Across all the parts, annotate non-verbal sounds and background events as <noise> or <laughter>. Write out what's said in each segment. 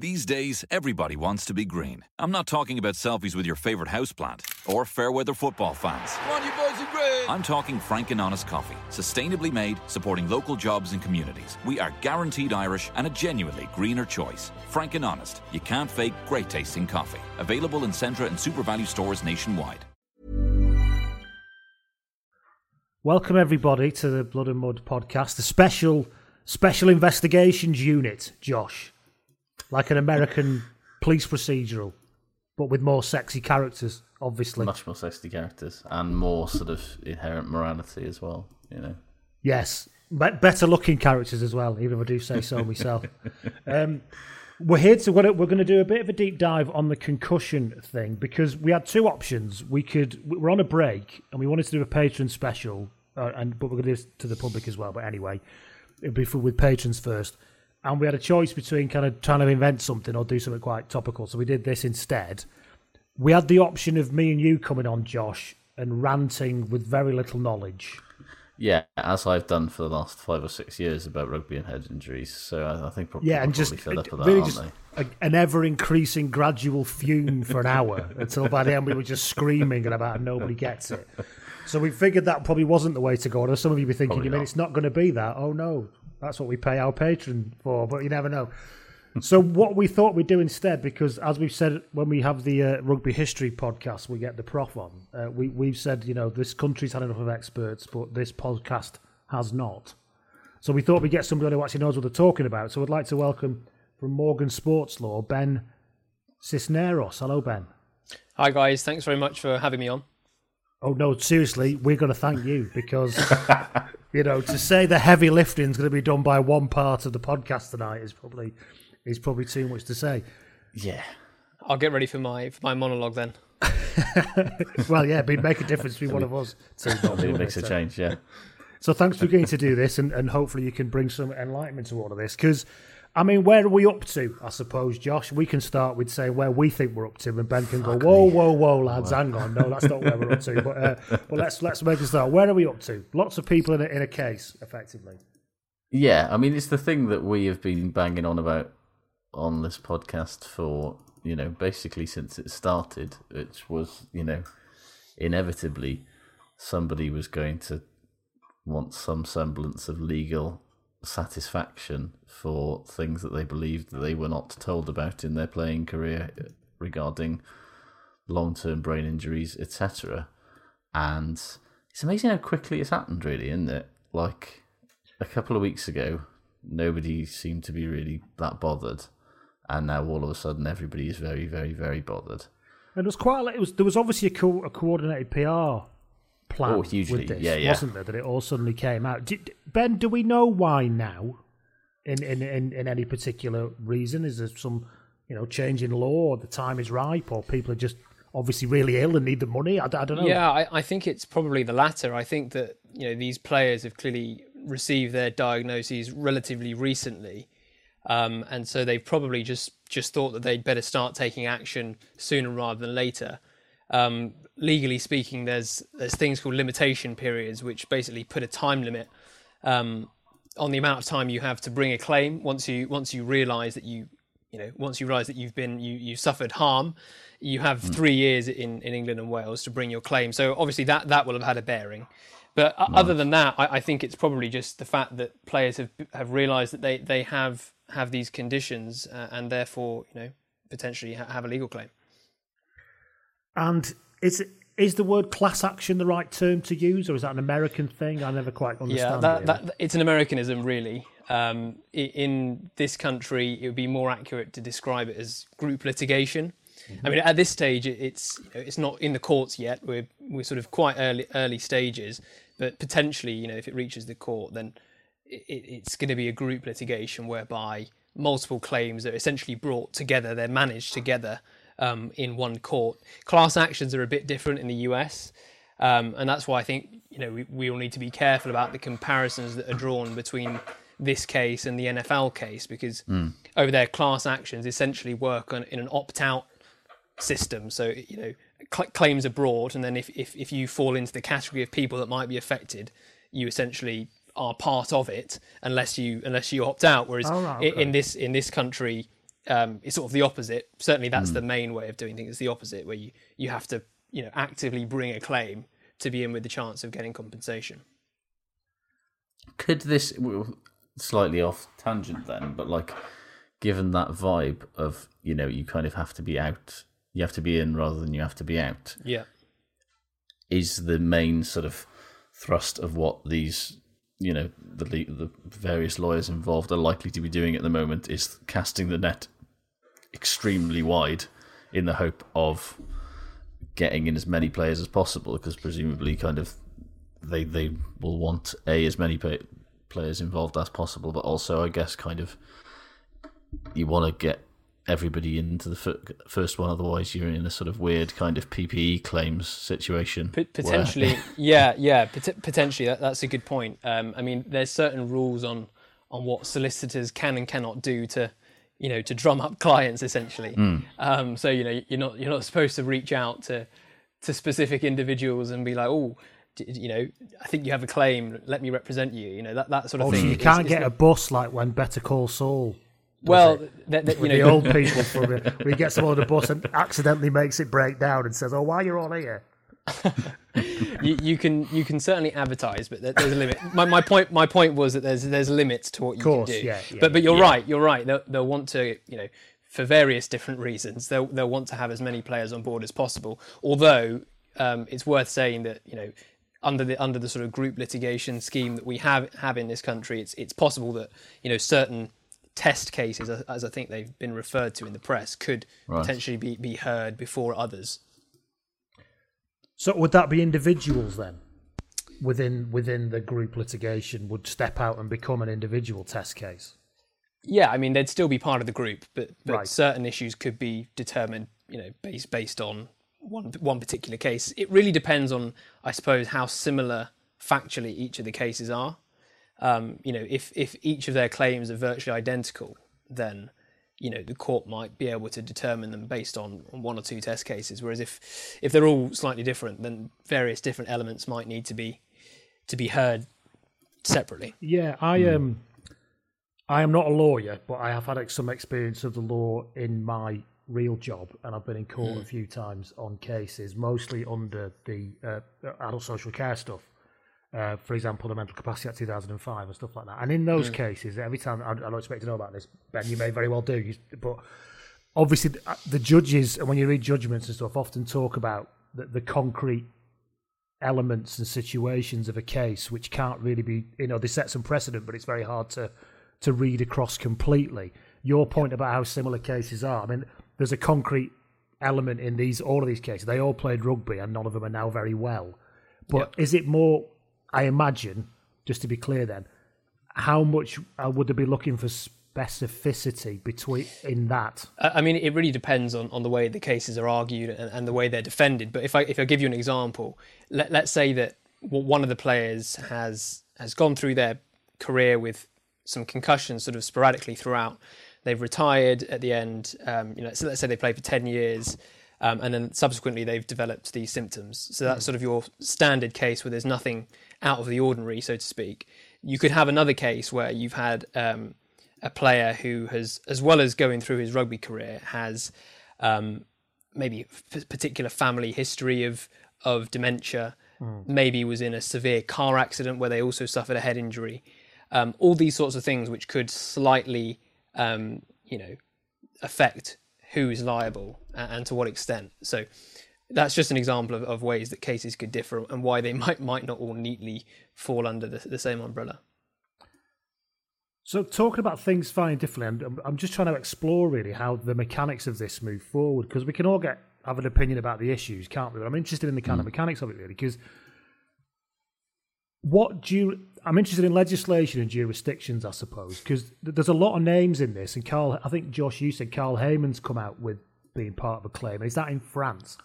These days, everybody wants to be green. I'm not talking about selfies with your favourite houseplant or fair weather football fans. Come on, you boys are green! I'm talking Frank and Honest coffee, sustainably made, supporting local jobs and communities. We are guaranteed Irish and a genuinely greener choice. Frank and Honest, you can't fake great tasting coffee. Available in Centra and SuperValu stores nationwide. Welcome everybody to the Blood and Mud podcast, the special special investigations unit, Josh like an American police procedural, but with more sexy characters, obviously. Much more sexy characters and more sort of inherent morality as well, you know. Yes, Be- better looking characters as well, even if I do say so myself. <laughs> um, we're here to we're going to do a bit of a deep dive on the concussion thing because we had two options. We could we're on a break and we wanted to do a patron special, uh, and but we're going to do this to the public as well. But anyway, it'll be for, with patrons first and we had a choice between kind of trying to invent something or do something quite topical. So we did this instead. We had the option of me and you coming on, Josh, and ranting with very little knowledge. Yeah, as I've done for the last five or six years about rugby and head injuries. So I, I think probably yeah, and just fed up with really that, just a, an ever increasing gradual fume for an hour <laughs> until by the end we were just screaming and about nobody gets it. So we figured that probably wasn't the way to go. Or some of you be thinking, Probably you mean not. it's not going to be that? Oh no, that's what we pay our patron for, but you never know. so what we thought we'd do instead, because as we've said when we have the uh, rugby history podcast, we get the prof on. Uh, we we've said you know this country's had enough of experts, but this podcast has not. So we thought we'd get somebody who actually knows what they're talking about. So I'd like to welcome from Morgan Sports Law Ben Cisneros. Hello, Ben. Hi guys, thanks very much for having me on. Oh no, seriously, we're going to thank you because <laughs> you know to say the heavy lifting is going to be done by one part of the podcast tonight is probably is probably too much to say. yeah. I'll get ready for my for my monologue then. <laughs> Well, yeah, it'd make a difference between <laughs> one of us. two, It wouldn't makes a? So- change, yeah. So thanks for agreeing to do this, and, and hopefully you can bring some enlightenment to all of this. Because, I mean, where are we up to? I suppose, Josh. We can start with saying where we think we're up to, and Ben can go, "Whoa, whoa, whoa, lads, hang on, no, that's not where we're up to." But uh, well, let's let's make a start. Where are we up to? Lots of people in a, in a case, effectively. Yeah, I mean, it's the thing that we have been banging on about on this podcast for, you know, basically since it started, which was, you know, inevitably somebody was going to want some semblance of legal satisfaction for things that they believed that they were not told about in their playing career regarding long term brain injuries, etc. And it's amazing how quickly it's happened, really, isn't it? Like a couple of weeks ago, nobody seemed to be really that bothered, and now all of a sudden, everybody is very, very, very bothered. And it was quite. It was there was obviously a, co- a coordinated PR plan. Oh, hugely. With this, Yeah, yeah. Wasn't there that it all suddenly came out? Did, ben, do we know why now? In, in in in any particular reason? Is there some you know change in law? Or the time is ripe, or people are just obviously really ill and need the money? I don't know. Yeah, I, I think it's probably the latter. I think that you know these players have clearly received their diagnoses relatively recently, um, and so they've probably just just thought that they'd better start taking action sooner rather than later. Um, legally speaking, there's there's things called limitation periods, which basically put a time limit um, on the amount of time you have to bring a claim. Once you once you realise that you you know once you realise that you've been you you suffered harm, you have three years in in England and Wales to bring your claim. So obviously that that will have had a bearing. But other than that, I, I think it's probably just the fact that players have have realised that they they have have these conditions uh, and therefore you know potentially ha- have a legal claim. And is is the word class action the right term to use, or is that an American thing? I never quite understand. Yeah, that, it. that, it's an Americanism, really. Um, in this country, it would be more accurate to describe it as group litigation. I mean, at this stage, it's you know, it's not in the courts yet. We're we're sort of quite early early stages, but potentially, you know, if it reaches the court, then it, it's going to be a group litigation whereby multiple claims are essentially brought together. They're managed together um, in one court. Class actions are a bit different in the US, um, and that's why I think you know we, we all need to be careful about the comparisons that are drawn between this case and the NFL case because over there class actions essentially work on in an opt-out system. So you know cl- claims are brought, and then if, if if you fall into the category of people that might be affected, you essentially are part of it unless you unless you opt out. Whereas Oh, okay. in this in this country, um, it's sort of the opposite. Certainly, that's the main way of doing things. It's the opposite, where you you have to you know actively bring a claim to be in with the chance of getting compensation. Could this slightly off tangent then, but like given that vibe of you know you kind of have to be out, you have to be in rather than you have to be out, Yeah. is the main sort of thrust of what these you know the the various lawyers involved are likely to be doing at the moment is casting the net extremely wide in the hope of getting in as many players as possible because presumably kind of they they will want a as many pa players involved as possible but also I guess kind of you want to get everybody into the fir- first one otherwise you're in a sort of weird kind of PPE claims situation P- where- potentially, <laughs> yeah, yeah, pot- potentially. That, that's a good point. Um, I mean, there's certain rules on on what solicitors can and cannot do to, you know, to drum up clients essentially. Um, so you know, you're not you're not supposed to reach out to to specific individuals and be like, oh, you know, I think you have a claim. Let me represent you. You know, that that sort of Oh, thing. so you is- can't is get not- a bus like when Better Call Saul. well, that, that, you know, the old people from it, where he gets them on the bus and accidentally makes it break down and says, "Oh, why you're all here?" <laughs> you, you can you can certainly advertise, but there's a limit. My, my point my point was that there's there's limits to what you Course, can do. yeah, yeah, but but you're yeah. right. You're right. They'll, they'll want to you know for various different reasons. They'll they'll want to have as many players on board as possible. Although um, it's worth saying that you know under the under the sort of group litigation scheme that we have have in this country, it's it's possible that you know certain test cases, as- as I think they've been referred to in the press, could Right. potentially be, be heard before others. So would that be individuals then? Within within the group litigation would step out and become an individual test case. Yeah, I mean they'd still be part of the group, but but Right. certain issues could be determined, you know, based based on one one particular case. It really depends on, I suppose, how similar factually each of the cases are. Um, you know, if if each of their claims are virtually identical, then you know the court might be able to determine them based on, on one or two test cases. Whereas if if they're all slightly different, then various different elements might need to be to be heard separately. Yeah, I um, I am not a lawyer, but I have had some experience of the law in my real job, and I've been in court a few times on cases, mostly under the uh, adult social care stuff. Uh, for example, the Mental Capacity Act 2005 and stuff like that. And in those cases, every time I, I don't expect to know about this, Ben, you may very well do, you, but obviously the, uh, the judges, and when you read judgments and stuff, often talk about the, the concrete elements and situations of a case which can't really be you know they set some precedent but it's very hard to to read across completely. Your point about how similar cases are i mean there's a concrete element in these all of these cases. They all played rugby and none of them are now very well. But is it more i imagine just to be clear then how much uh, would they be looking for specificity between in that I I mean, it really depends on, on the way the cases are argued and, and the way they're defended. But if I if I give you an example, let, let's say that one of the players has has gone through their career with some concussions sort of sporadically throughout. They've retired at the end. Um, you know, so let's say they played for ten years, um, and then subsequently they've developed these symptoms. So that's sort of your standard case where there's nothing out of the ordinary, so to speak. You could have another case where you've had um, a player who has, as well as going through his rugby career, has um, maybe a particular family history of of dementia. Maybe was in a severe car accident where they also suffered a head injury. Um, all these sorts of things which could slightly, um, you know, affect who is liable and, and to what extent. So that's just an example of, of ways that cases could differ and why they <laughs> might might not all neatly fall under the, the same umbrella. So talking about things fine differently, I'm, I'm just trying to explore really how the mechanics of this move forward because we can all get have an opinion about the issues, can't we? But I'm interested in the kind of hmm. mechanics of it really because what do you, I'm interested in legislation and jurisdictions, I suppose, because there's a lot of names in this, and Carl, I think Josh, you said Carl Hayman's come out with being part of a claim. Is that in France?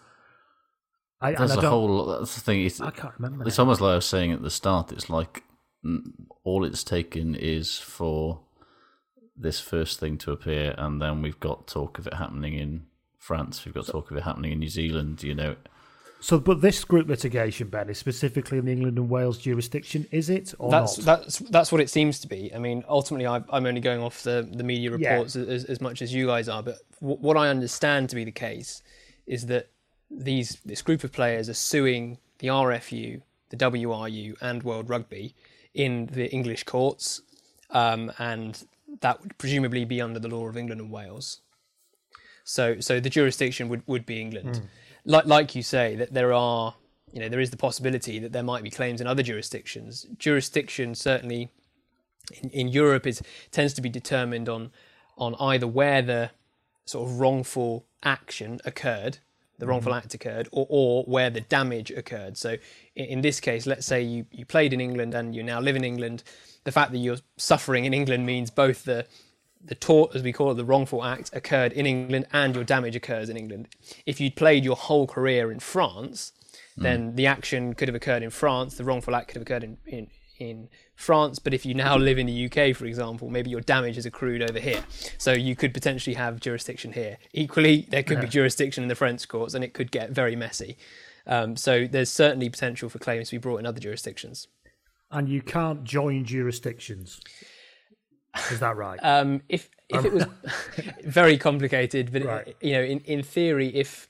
I, and There's I a whole. That's the thing. It's, I can't remember. It's now. almost like I was saying at the start. It's like mm, all it's taken is for this first thing to appear, and then we've got talk of it happening in France. We've got talk of it happening in New Zealand. You know, So, but this group litigation, Ben, is specifically in the England and Wales jurisdiction, is it or that's not? that's that's what it seems to be. I mean, ultimately, I, I'm only going off the the media Yeah. reports as, as much as you guys are. But w- what I understand to be the case is that these this group of players are suing the RFU, the WRU, and World Rugby in the English courts, um, and that would presumably be under the law of England and Wales. So, so the jurisdiction would, would be England. Like, like you say, that there are, you know, there is the possibility that there might be claims in other jurisdictions. Jurisdiction certainly in, in Europe is tends to be determined on on either where the sort of wrongful action occurred, the wrongful mm-hmm. act occurred, or, or where the damage occurred. So in, in this case, let's say you, you played in England and you now live in England. The fact that you're suffering in England means both the the tort, as we call it, the wrongful act occurred in England and your damage occurs in England. If you'd played your whole career in France, then mm. the action could have occurred in France, the wrongful act could have occurred in, in, in France. But if you now live in the UK, for example, maybe your damage has accrued over here. So you could potentially have jurisdiction here. Equally, there could be jurisdiction in the French courts and it could get very messy. Um, so there's certainly potential for claims to be brought in other jurisdictions. and you can't join jurisdictions. Is that right? <laughs> Um, if if it was <laughs> very complicated, but Right. you know, in, in theory, if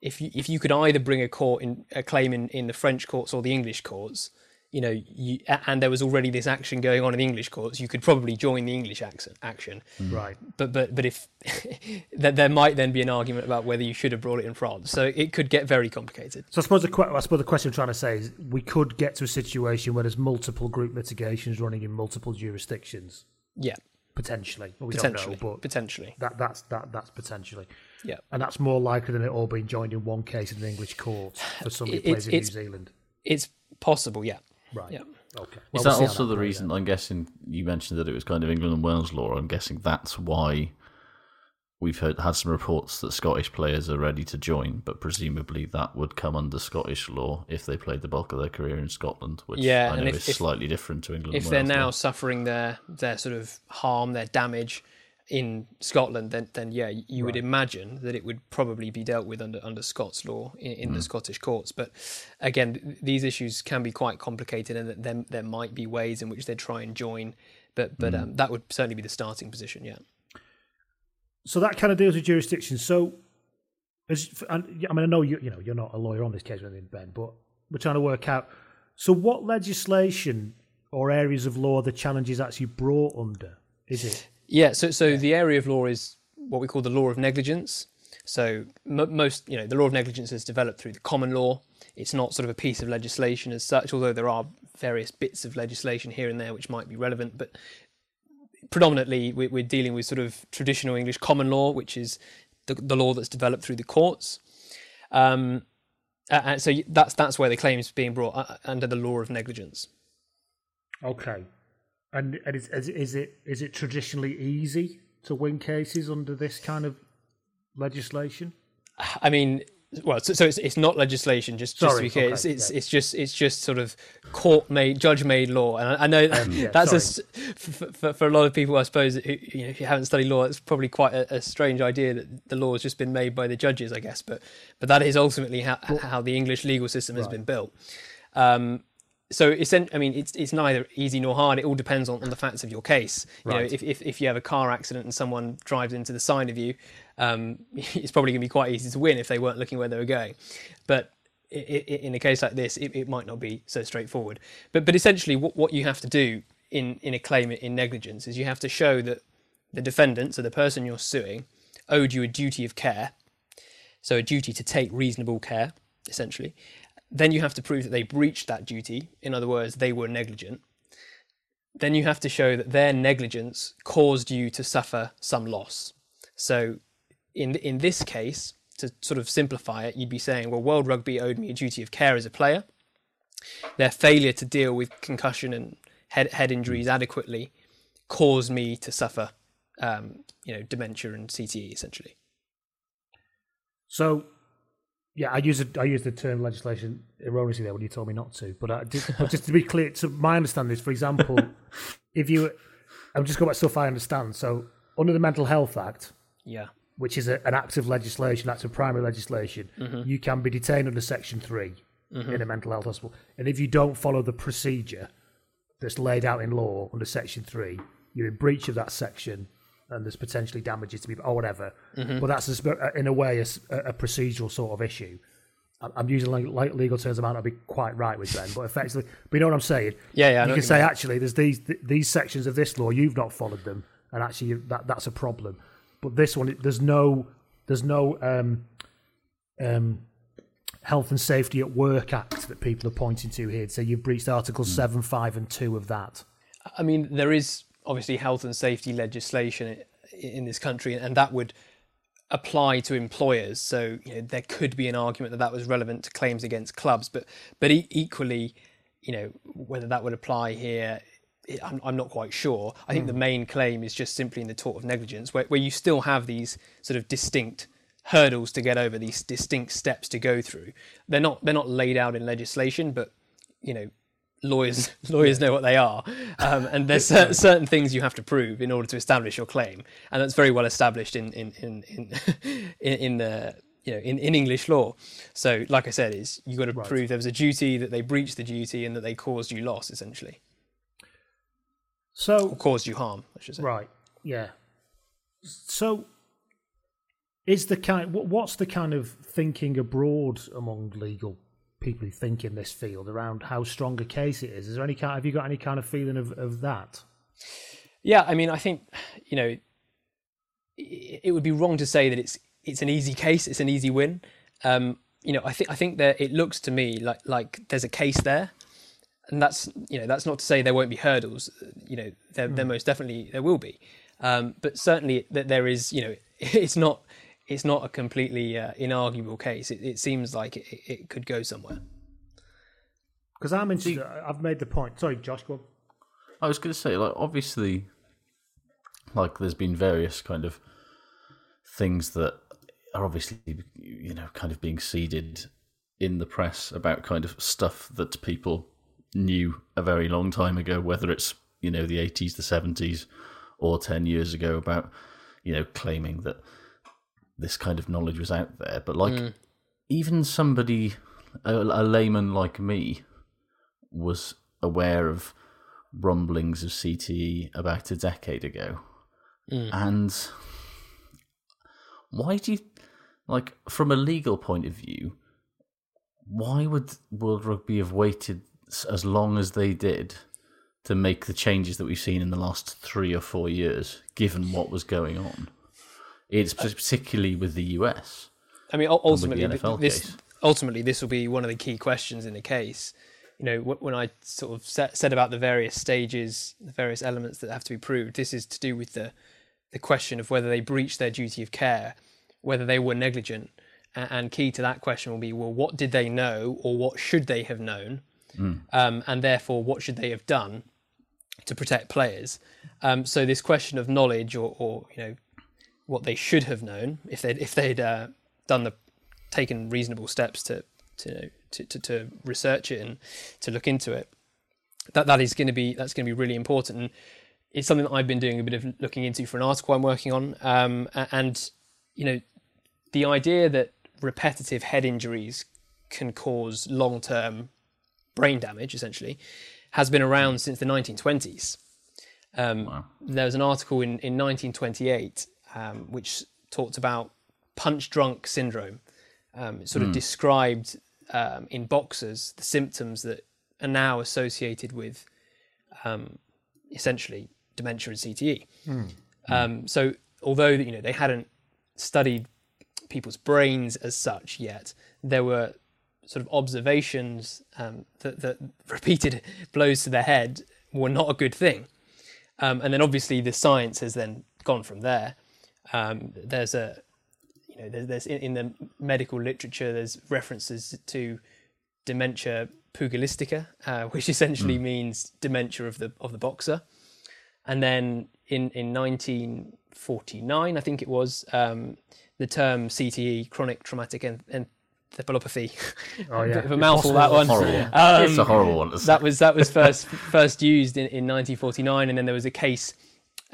if you, if you could either bring a court in a claim in, in the French courts or the English courts, you know, you, and there was already this action going on in the English courts, you could probably join the English action. Action, right. but but but if <laughs> that there might then be an argument about whether you should have brought it in France, so it could get very complicated. So I suppose the I suppose the question I'm trying to say is we could get to a situation where there's multiple group litigations running in multiple jurisdictions Yeah, potentially. Well, we potentially, don't know, but potentially, that that's that that's potentially. yeah. And that's more likely than it all being joined in one case in an English court for somebody who It's- plays in New Zealand. It's possible, yeah. Right. Yeah. Okay. Is that we'll see how also the plays reason? out. I'm guessing you mentioned that it was kind of England and Wales law. I'm guessing that's why we've heard, had some reports that Scottish players are ready to join, but presumably that would come under Scottish law if they played the bulk of their career in Scotland, which Yeah, I know if- is if- slightly different to England. if and they're now law. suffering their their sort of harm, their damage in Scotland, then then yeah, you would imagine that it would probably be dealt with under under Scots law in, in the Scottish courts. But again, these issues can be quite complicated, and that there there might be ways in which they try and join. But but um, that would certainly be the starting position. Yeah. So that kind of deals with jurisdiction. So, as, and, I mean, I know you, you know you're not a lawyer on this case or anything, Ben, but we're trying to work out. So, what legislation or areas of law the challenge is actually brought under? Is it? Yeah, so so the area of law is what we call the law of negligence. So m- most, you know, the law of negligence is developed through the common law. It's not sort of a piece of legislation as such, although there are various bits of legislation here and there which might be relevant. But predominantly, we- we're dealing with sort of traditional English common law, which is the, the law that's developed through the courts. Um, and so that's that's where the claim is being brought uh, under the law of negligence. Okay. And, and is, is, is it is it traditionally easy to win cases under this kind of legislation? I mean, well, so, so it's, it's not legislation. Just, just to Sorry, be clear, okay, it's it's, yeah. it's just it's just sort of court made, judge made law. And I, I know Um, yeah, that's a for, for, for a lot of people, I suppose, who, you know, if you haven't studied law, it's probably quite a, a strange idea that the law has just been made by the judges, I guess. But but that is ultimately how how the English legal system has been built. Um, so it's, I mean, it's it's neither easy nor hard. It all depends on, on the facts of your case. You know, if, if if you have a car accident and someone drives into the side of you, um, <laughs> it's probably going to be quite easy to win if they weren't looking where they were going. But i i in a case like this, it, it might not be so straightforward. But but essentially, what what you have to do in in a claim in negligence is you have to show that the defendant, so the person you're suing, owed you a duty of care, so a duty to take reasonable care, essentially. Then you have to prove that they breached that duty. In other words, they were negligent. Then you have to show that their negligence caused you to suffer some loss. So, in in this case, to sort of simplify it, you'd be saying, well, World Rugby owed me a duty of care as a player. Their failure to deal with concussion and head head injuries adequately caused me to suffer, um, you know, dementia and CTE essentially. So, yeah, I use. I use the term legislation erroneously there when you told me not to. But, I did, but just to be clear, so my understanding is, for example, <laughs> if you, I'm just going back to stuff I understand. So, under the Mental Health Act, Yeah. which is a, an act of legislation, that's a primary legislation, mm-hmm. you can be detained under Section 3 in mm-hmm. a mental health hospital. And if you don't follow the procedure that's laid out in law under Section 3, you're in breach of that section and there's potentially damages to be, or whatever. But that's, a, in a way, a procedural sort of issue. I'm- using like, legal terms I might not be quite right with them, but effectively, <laughs> but you know what I'm saying? Yeah, yeah, You can say mean. actually, there's these th- these sections of this law you've not followed them, and actually that that's a problem. But this one, there's no there's no um, um, health and safety at work act that people are pointing to here. So you've breached Articles Hmm. seven, five, and two of that. I mean, there is obviously health and safety legislation in this country, and that would apply to employers. So you know, there could be an argument that that was relevant to claims against clubs, but but e- equally, you know, whether that would apply here. I'm, I'm not quite sure. I think the hmm. main claim is just simply in the tort of negligence, where, where you still have these sort of distinct hurdles to get over, these distinct steps to go through. They're not they're not laid out in legislation, but you know, lawyers <laughs> lawyers know what they are, um, and there's cer- certain things you have to prove in order to establish your claim, and that's very well established in in in in <laughs> in, in the you know in, in English law. So, like I said, is you got to prove there was a duty that they breached the duty and that they caused you loss, essentially, So or caused you harm, I should say. Right. Yeah. So, is the kind what's the kind of thinking abroad among legal people who think in this field around how strong a case it is? Is there any kind? Have you got any kind of feeling of, of that? Yeah, I mean, I think you know, it, it would be wrong to say that it's it's an easy case, it's an easy win. Um, you know, I think I think that it looks to me like like there's a case there, and that's you know that's not to say there won't be hurdles. You know, there, there most definitely there will be, um, but certainly that there is. You know, <laughs> it's not it's not a completely uh, inarguable case. It, it seems like it, it could go somewhere. Because I'm interested. I've made the point. Sorry, Josh. Go on. I was going to say, like, obviously, like, there's been various kind of things that are obviously, you know, kind of being seeded in the press about kind of stuff that people knew a very long time ago, whether it's, you know, the 80s, the 70s, or 10 years ago about, you know, claiming that this kind of knowledge was out there. But, like, mm. even somebody, a, a layman like me, was aware of rumblings of CTE about a decade ago. Mm. And why do you, like, from a legal point of view, why would World Rugby have waited as long as they did to make the changes that we've seen in the last three or four years, given what was going on? It's particularly with the US. I mean, ultimately, this case. ultimately this will be one of the key questions in the case. You know, when I sort of said about the various stages, the various elements that have to be proved, this is to do with the the question of whether they breached their duty of care, whether they were negligent, and key to that question will be, well, what did they know, or what should they have known, um, and therefore what should they have done to protect players. Um, so this question of knowledge, or, or you know, what they should have known if they'd if they'd uh, done the taken reasonable steps to to, to to to research it and to look into it. That that is going to be that's going to be really important. And it's something that I've been doing a bit of looking into for an article I'm working on. Um, and you know, the idea that repetitive head injuries can cause long term brain damage, essentially, has been around since the 1920s. Um, wow. There was an article in, in 1928 um, which talked about punch drunk syndrome. Um, it sort mm. of hmm. described um, in boxers the symptoms that are now associated with um, essentially dementia and CTE. Mm. so, although you know they hadn't studied people's brains as such yet, there were sort of observations um, that, that, repeated <laughs> blows to the head were not a good thing. Um, and then obviously the science has then gone from there. Um, there's a, you know, there's, there's in, in, the medical literature, there's references to dementia pugilistica, uh, which <laughs> essentially mm. means dementia of the of the boxer. And then in in 1949, I think it was, um, the term CTE, chronic traumatic en- encephalopathy. Oh <laughs> yeah, Bit of a mouthful that one. Um, it's a horrible one. That was that was first <laughs> first used in, in 1949, and then there was a case,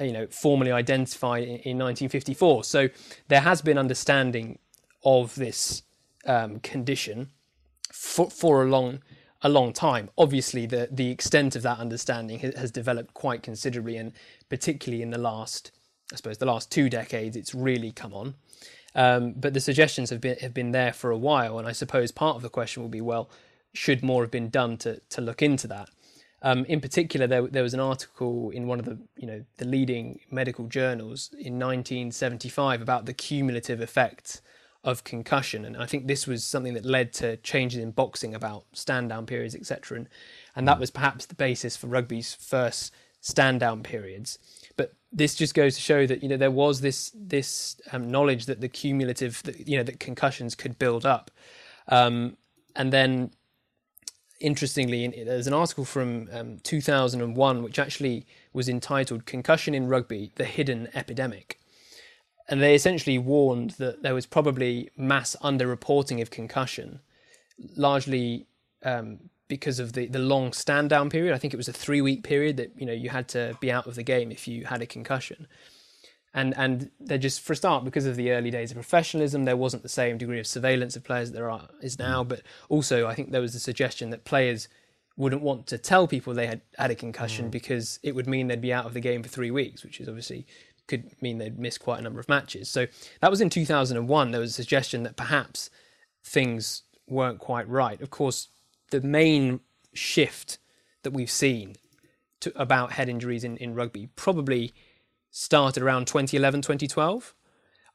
you know, formally identified in, in 1954. So there has been understanding of this um, condition for for a long a long time. Obviously, the the extent of that understanding has developed quite considerably, and particularly in the last, I suppose, the last two decades, it's really come on. Um, but the suggestions have been have been there for a while, and I suppose part of the question will be, well, should more have been done to to look into that? Um, in particular, there there was an article in one of the you know the leading medical journals in 1975 about the cumulative effects of concussion, and I think this was something that led to changes in boxing about stand down periods, etc. And and that was perhaps the basis for rugby's first stand down periods. But this just goes to show that you know there was this this um, knowledge that the cumulative that, you know that concussions could build up. Um, and then interestingly there's an article from um, 2001 which actually was entitled concussion in rugby the hidden epidemic and they essentially warned that there was probably mass underreporting of concussion largely um, because of the, the long stand down period. I think it was a three week period that you know you had to be out of the game if you had a concussion. And and they're just for a start because of the early days of professionalism, there wasn't the same degree of surveillance of players that there are, is now. But also, I think there was the suggestion that players wouldn't want to tell people they had had a concussion mm. because it would mean they'd be out of the game for three weeks, which is obviously could mean they'd miss quite a number of matches. So that was in 2001. There was a suggestion that perhaps things weren't quite right. Of course, the main shift that we've seen to, about head injuries in, in rugby probably started around 2011 2012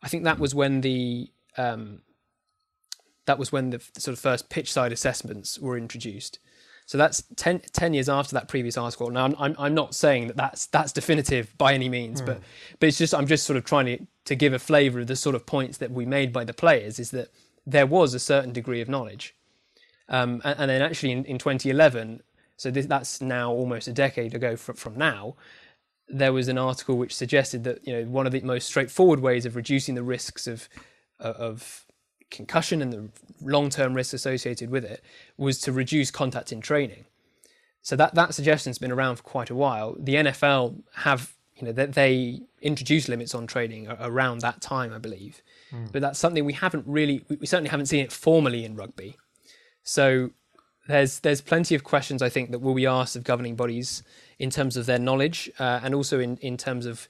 i think that was when the um, that was when the sort of first pitch side assessments were introduced. So that's 10, 10 years after that previous article. Now I'm, I'm, I'm not saying that that's that's definitive by any means mm. but but it's just i'm just sort of trying to to give a flavor of the sort of points that we made by the players is that there was a certain degree of knowledge. Um, and, and, then actually in, in 2011, so this, that's now almost a decade ago from, from now, there was an article which suggested that you know one of the most straightforward ways of reducing the risks of of concussion and the long-term risks associated with it was to reduce contact in training. So that that suggestion's been around for quite a while. The NFL have you know they, they introduced limits on training around that time, I believe, mm. but that's something we haven't really we certainly haven't seen it formally in rugby. So there's there's plenty of questions I think that will be asked of governing bodies in terms of their knowledge uh, and also in, in terms of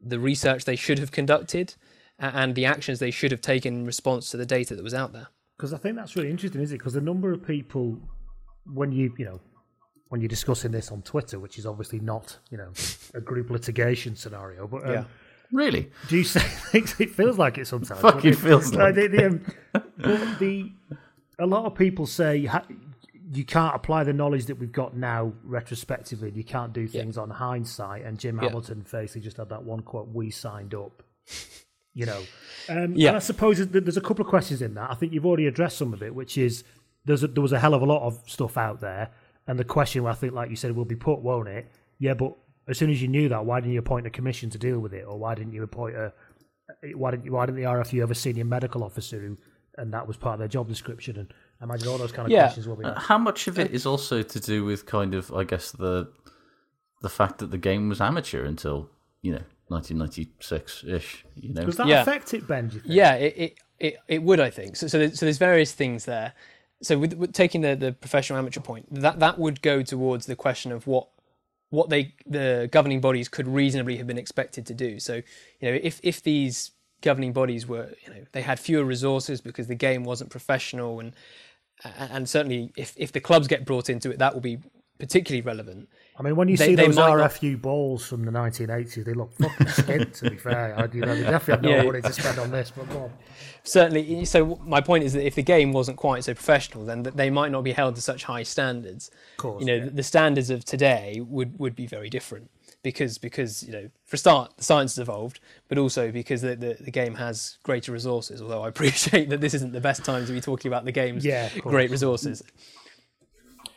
the research they should have conducted and the actions they should have taken in response to the data that was out there. Because I think that's really interesting, is it? Because the number of people when you you know when you're discussing this on Twitter, which is obviously not you know a group litigation scenario, but um, yeah. Really? Do you <laughs> say it feels like it sometimes? Fucking feels like. the, the, um, the, a lot of people say you can't apply the knowledge that we've got now retrospectively. You can't do things yeah. on hindsight. And Jim yeah. Hamilton basically just had that one quote: "We signed up." <laughs> You know, um, yeah. And I suppose there's a couple of questions in that. I think you've already addressed some of it, which is there's a, there was a hell of a lot of stuff out there, and the question I think, like you said, will be put, won't it? Yeah, but as soon as you knew that, why didn't you appoint a commission to deal with it, or why didn't you appoint a why didn't you, why didn't the RFU have a senior medical officer who and that was part of their job description. And I imagine all those kind of Yeah. questions will be. Uh, asked. How much of it is also to do with kind of, I guess, the the fact that the game was amateur until you know 1996 ish. You know, Does that Yeah. affect it, Ben? Do you think? Yeah, it, it, it, it would, I think. So, so, there's, so there's various things there. So with, with taking the, the professional amateur point, that, that would go towards the question of what what they the governing bodies could reasonably have been expected to do. So, you know, if if these governing bodies were, you know, they had fewer resources because the game wasn't professional, and and certainly if if the clubs get brought into it, that will be particularly relevant. I mean, when you They- see they those might not- RFU balls from the 1980s, they look fucking skint. to be fair, I, you know, they definitely have no Yeah. money to spend on this. But go on. certainly so my point is that if the game wasn't quite so professional then they might not be held to such high standards course, you know yeah. the standards of today would would be very different because because you know for a start the science has evolved but also because the, the, the game has greater resources although i <laughs> appreciate that this isn't the best time to be talking about the game's Yeah, great resources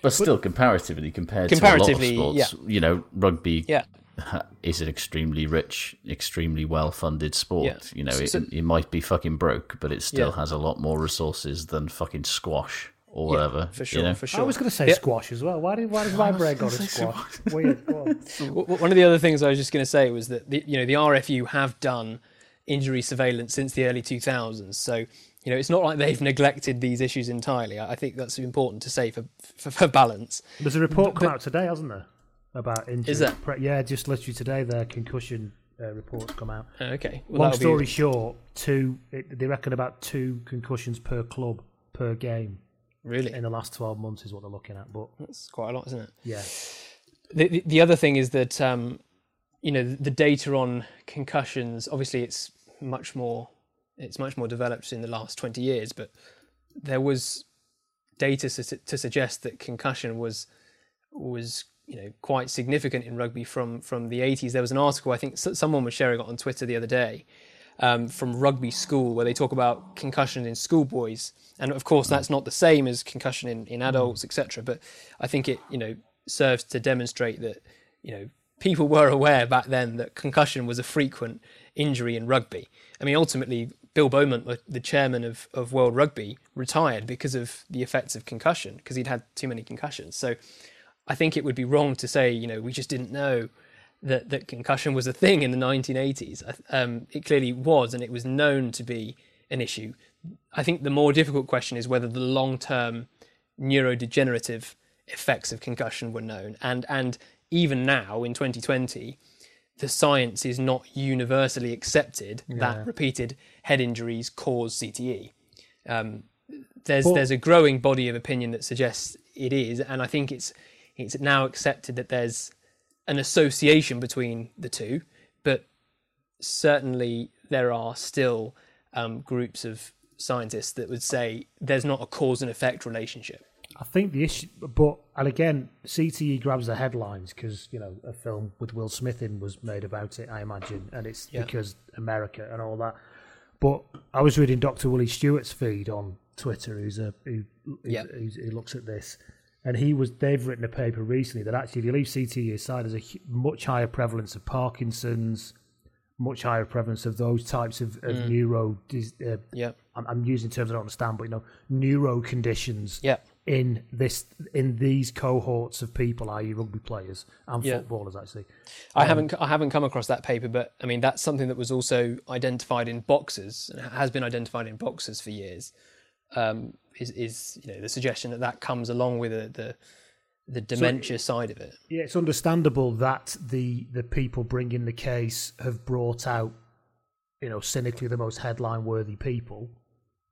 but still, comparatively compared Comparatively, to a lot of sports, you know, rugby yeah <laughs> is an extremely rich, extremely well-funded sport. Yeah. You know, So- it, so- it might be fucking broke, but it still Yeah. has a lot more resources than fucking squash or yeah, whatever. for sure you know? for sure I was going to say Yeah. squash as well. Why did why did my brain go to squash? <laughs> Weird. Go on. <laughs> W- w- One of the other things I was just going to say was that the, you know the RFU have done injury surveillance since the early 2000s. So you know it's not like they've neglected these issues entirely. I I think that's important to say for for, for balance. There's a report come out today, hasn't there, about injury? Is there? Pre- yeah, just literally today, their concussion uh, reports come out. Uh, Okay. Well, Long story Be, short, two. It, they reckon about two concussions per club per game really, in the last 12 months is what they're looking at. But that's quite a lot, isn't it? yeah, The, the, the other thing is that um, you know the data on concussions. Obviously, it's much more it's much more developed in the last 20 years, but there was data su- to suggest that concussion was was you know quite significant in rugby from from the 80s. There was an article I think someone was sharing it on Twitter the other day um, from Rugby School where they talk about concussion in schoolboys, and of course that's not the same as concussion in, in adults, etc. But I think it you know serves to demonstrate that you know people were aware back then that concussion was a frequent injury in rugby. I mean, ultimately, Bill the- the chairman of, of World Rugby, retired because of the effects of concussion because he'd had too many concussions. So I think it would be wrong to say, you know, we just didn't know that, that concussion was a thing in the 1980s. I- Um, it clearly was, and it was known to be an issue. I think the more difficult question is whether the long term neurodegenerative effects of concussion were known. And, and even now, in 2020, the science is not universally accepted that repeated head injuries cause CTE. Um, there's But- there's a growing body of opinion that suggests it is, and I think it's it's now accepted that there's an association between the two, but certainly there are still um, groups of scientists that would say there's not a cause and effect relationship. I think the issue, but and again, CTE grabs the headlines because you know a film with Will Smith in was made about it, I imagine, and it's Yeah. because America and all that. But I was reading Dr. Willie Stewart's feed on Twitter, who's a who Yeah. who looks at this, and he was they've written a paper recently that actually, if you leave CTE aside, there's a much higher prevalence of Parkinson's, much higher prevalence of those types of, of Mm. neuro. Uh, Yeah, I'm, I'm using terms I don't understand, but you know, neuro conditions yeah, in this in these cohorts of people, i.e., rugby players and Yeah. footballers. Actually, I Um, haven't I haven't come across that paper, but I mean that's something that was also identified in boxers and has been identified in boxers for years. Um, is is you know the suggestion that that comes along with the the, the dementia side of it. yeah, it's understandable that the the people bringing the case have brought out, you know, cynically the most headline worthy people.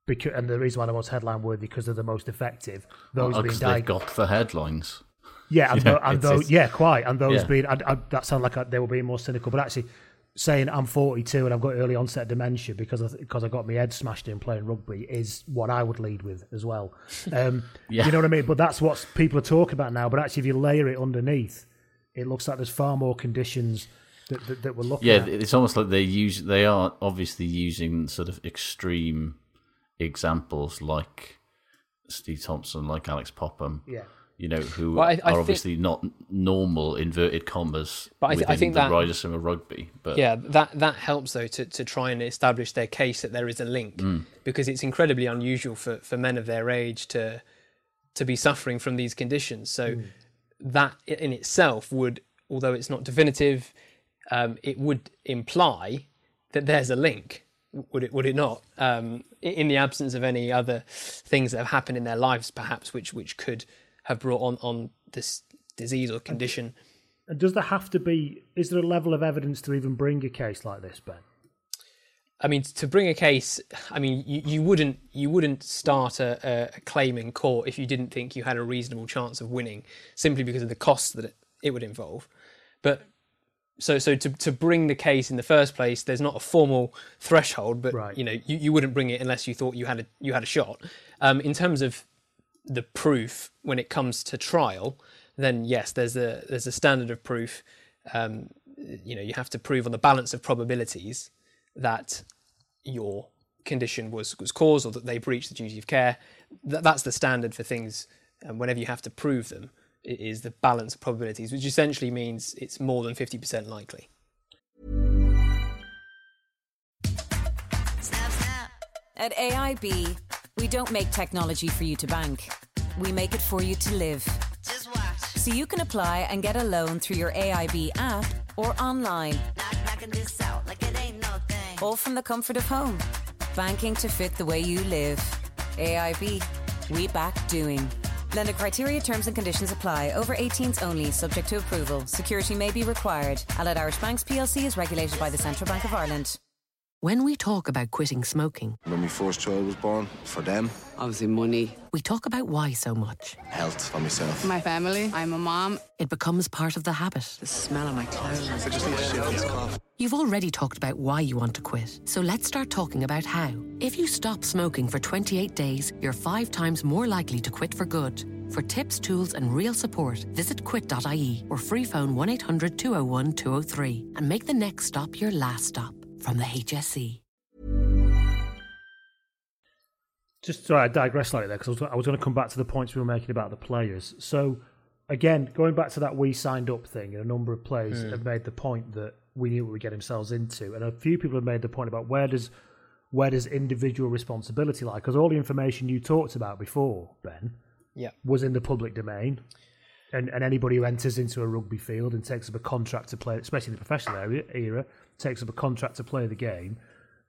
Because, and the reason why they're most headline worthy because they're the most effective. Those being Because they've got the headlines. Yeah, and, <laughs> Yeah, tho- and it's- those, yeah, quite. And those Yeah. being, I, I, that sound like I, they were being more cynical, but actually saying I'm 42 and I've got early onset dementia because I, because I got my head smashed in playing rugby is what I would lead with as well. <laughs> Um, Yeah. You know what I mean? But that's what people are talking about now. But actually, if you layer it underneath, it looks like there's far more conditions that, that, that we're looking Yeah, at. it's almost like they use. They are obviously using sort of extreme examples like Steve Thompson, like Alex Popham, Yeah. You know, who Well, I- I are think- obviously not normal inverted commas But I thi- I within think the that- riders from a rugby. But yeah, that that helps though to, to try and establish their case that there is a link because it's incredibly unusual for, for men of their age to to be suffering from these conditions. So that in itself would, although it's not definitive, um, it would imply that there's a link. Would it? Would it not? Um, in the absence of any other things that have happened in their lives, perhaps which which could have brought on on this disease or condition. And does there have to be? Is there a level of evidence to even bring a case like this, Ben? I mean, to bring a case, I mean, you, you wouldn't you wouldn't start a, a claim in court if you didn't think you had a reasonable chance of winning, simply because of the costs that it, it would involve. But so so to, to bring the case in the first place, there's not a formal threshold, but Right. you know you, you wouldn't bring it unless you thought you had a you had a shot. Um, in terms of the proof when it comes to trial, then yes, there's a there's a standard of proof. Um, you know, you have to prove on the balance of probabilities that your condition was was caused or that they breached the duty of care. That, that's the standard for things. And whenever you have to prove them, it is the balance of probabilities, which essentially means it's more than fifty percent likely. At AIB, we don't make technology for you to bank. We make it for you to live. Just watch. So you can apply and get a loan through your AIB app or online, Knock, out like no all from the comfort of home. Banking to fit the way you live. AIB, we back doing. Lender criteria, terms and conditions apply. Over 18s only, subject to approval. Security may be required. Allied Irish Banks PLC is regulated by the Central Bank of Ireland. When we talk about quitting smoking, When my first child was born, for them, obviously money, we talk about why so much. health for myself. My family. I'm a mom. It becomes part of the habit. The smell of my clothes. I just need to shake this cough. You've already talked about why you want to quit, so let's start talking about how. If you stop smoking for 28 days, you're five times more likely to quit for good. For tips, tools, and real support, visit quit.ie or free phone 1 800 201 203 and make the next stop your last stop from the HSE. Just sorry, I digress slightly there because I was, I was going to come back to the points we were making about the players. So, again, going back to that we signed up thing, and a number of players hmm. have made the point that we knew what we get ourselves into, and a few people have made the point about where does where does individual responsibility lie? Because all the information you talked about before, Ben, Yeah. was in the public domain. And, and anybody who enters into a rugby field and takes up a contract to play, especially in the professional area, era, takes up a contract to play the game,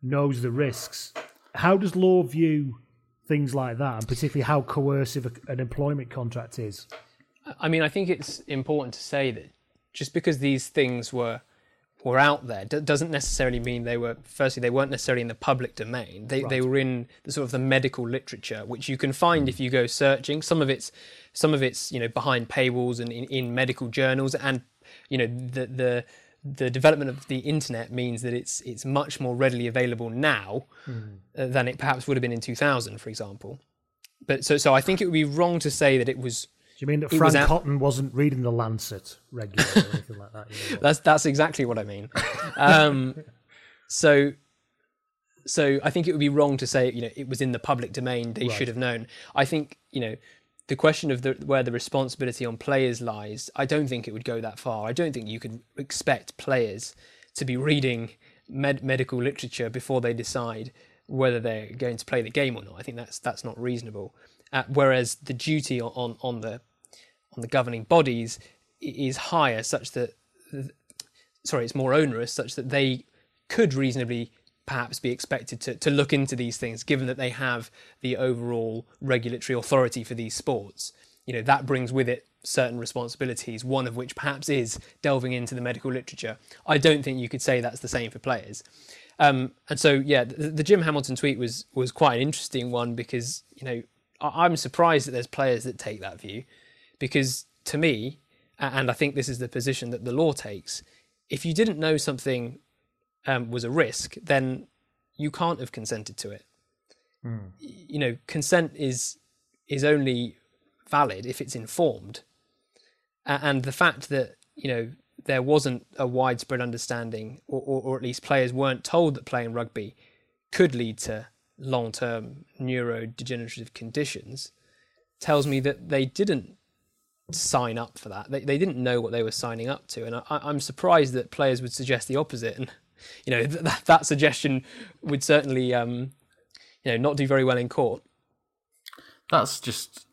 knows the risks. How does law view things like that, and particularly how coercive an employment contract is? I mean, I think it's important to say that just because these things were were out there d- doesn't necessarily mean they were. Firstly, they weren't necessarily in the public domain. They they were in the sort of the medical literature, which you can find hmm. if you go searching. Some of it's some of it's you know behind paywalls and in, in medical journals, and you know the the the development of the internet means that it's it's much more readily available now uh, than it perhaps would have been in 2000, for example. But so so I think it would be wrong to say that it was Do you mean that It was out- Cotton wasn't reading the Lancet regularly or anything like that? you know? <laughs> That's that's exactly what I mean. Um, so, so I think it would be wrong to say you know it was in the public domain. They should have known. I think you know the question of the, where the responsibility on players lies. I don't think it would go that far. I don't think you could expect players to be reading med- medical literature before they decide whether they're going to play the game or not. I think that's that's not reasonable. Uh, whereas the duty on, on on the on the governing bodies is higher, such that sorry, it's more onerous, such that they could reasonably perhaps be expected to, to look into these things, given that they have the overall regulatory authority for these sports. You know, that brings with it certain responsibilities, one of which perhaps is delving into the medical literature. I don't think you could say that's the same for players. Um, and so, yeah, the, the Jim Hamilton tweet was was quite an interesting one because you know I, I'm surprised that there's players that take that view, because to me, and I think this is the position that the law takes, if you didn't know something um, was a risk, then you can't have consented to it. Y- You know, consent is is only valid if it's informed, and the fact that you know there wasn't a widespread understanding, or, or, or at least players weren't told that playing rugby could lead to long-term neurodegenerative conditions, tells me that they didn't sign up for that. They they didn't know what they were signing up to, and I, I'm surprised that players would suggest the opposite. And you know <laughs> that that suggestion would certainly um, you know not do very well in court. That's just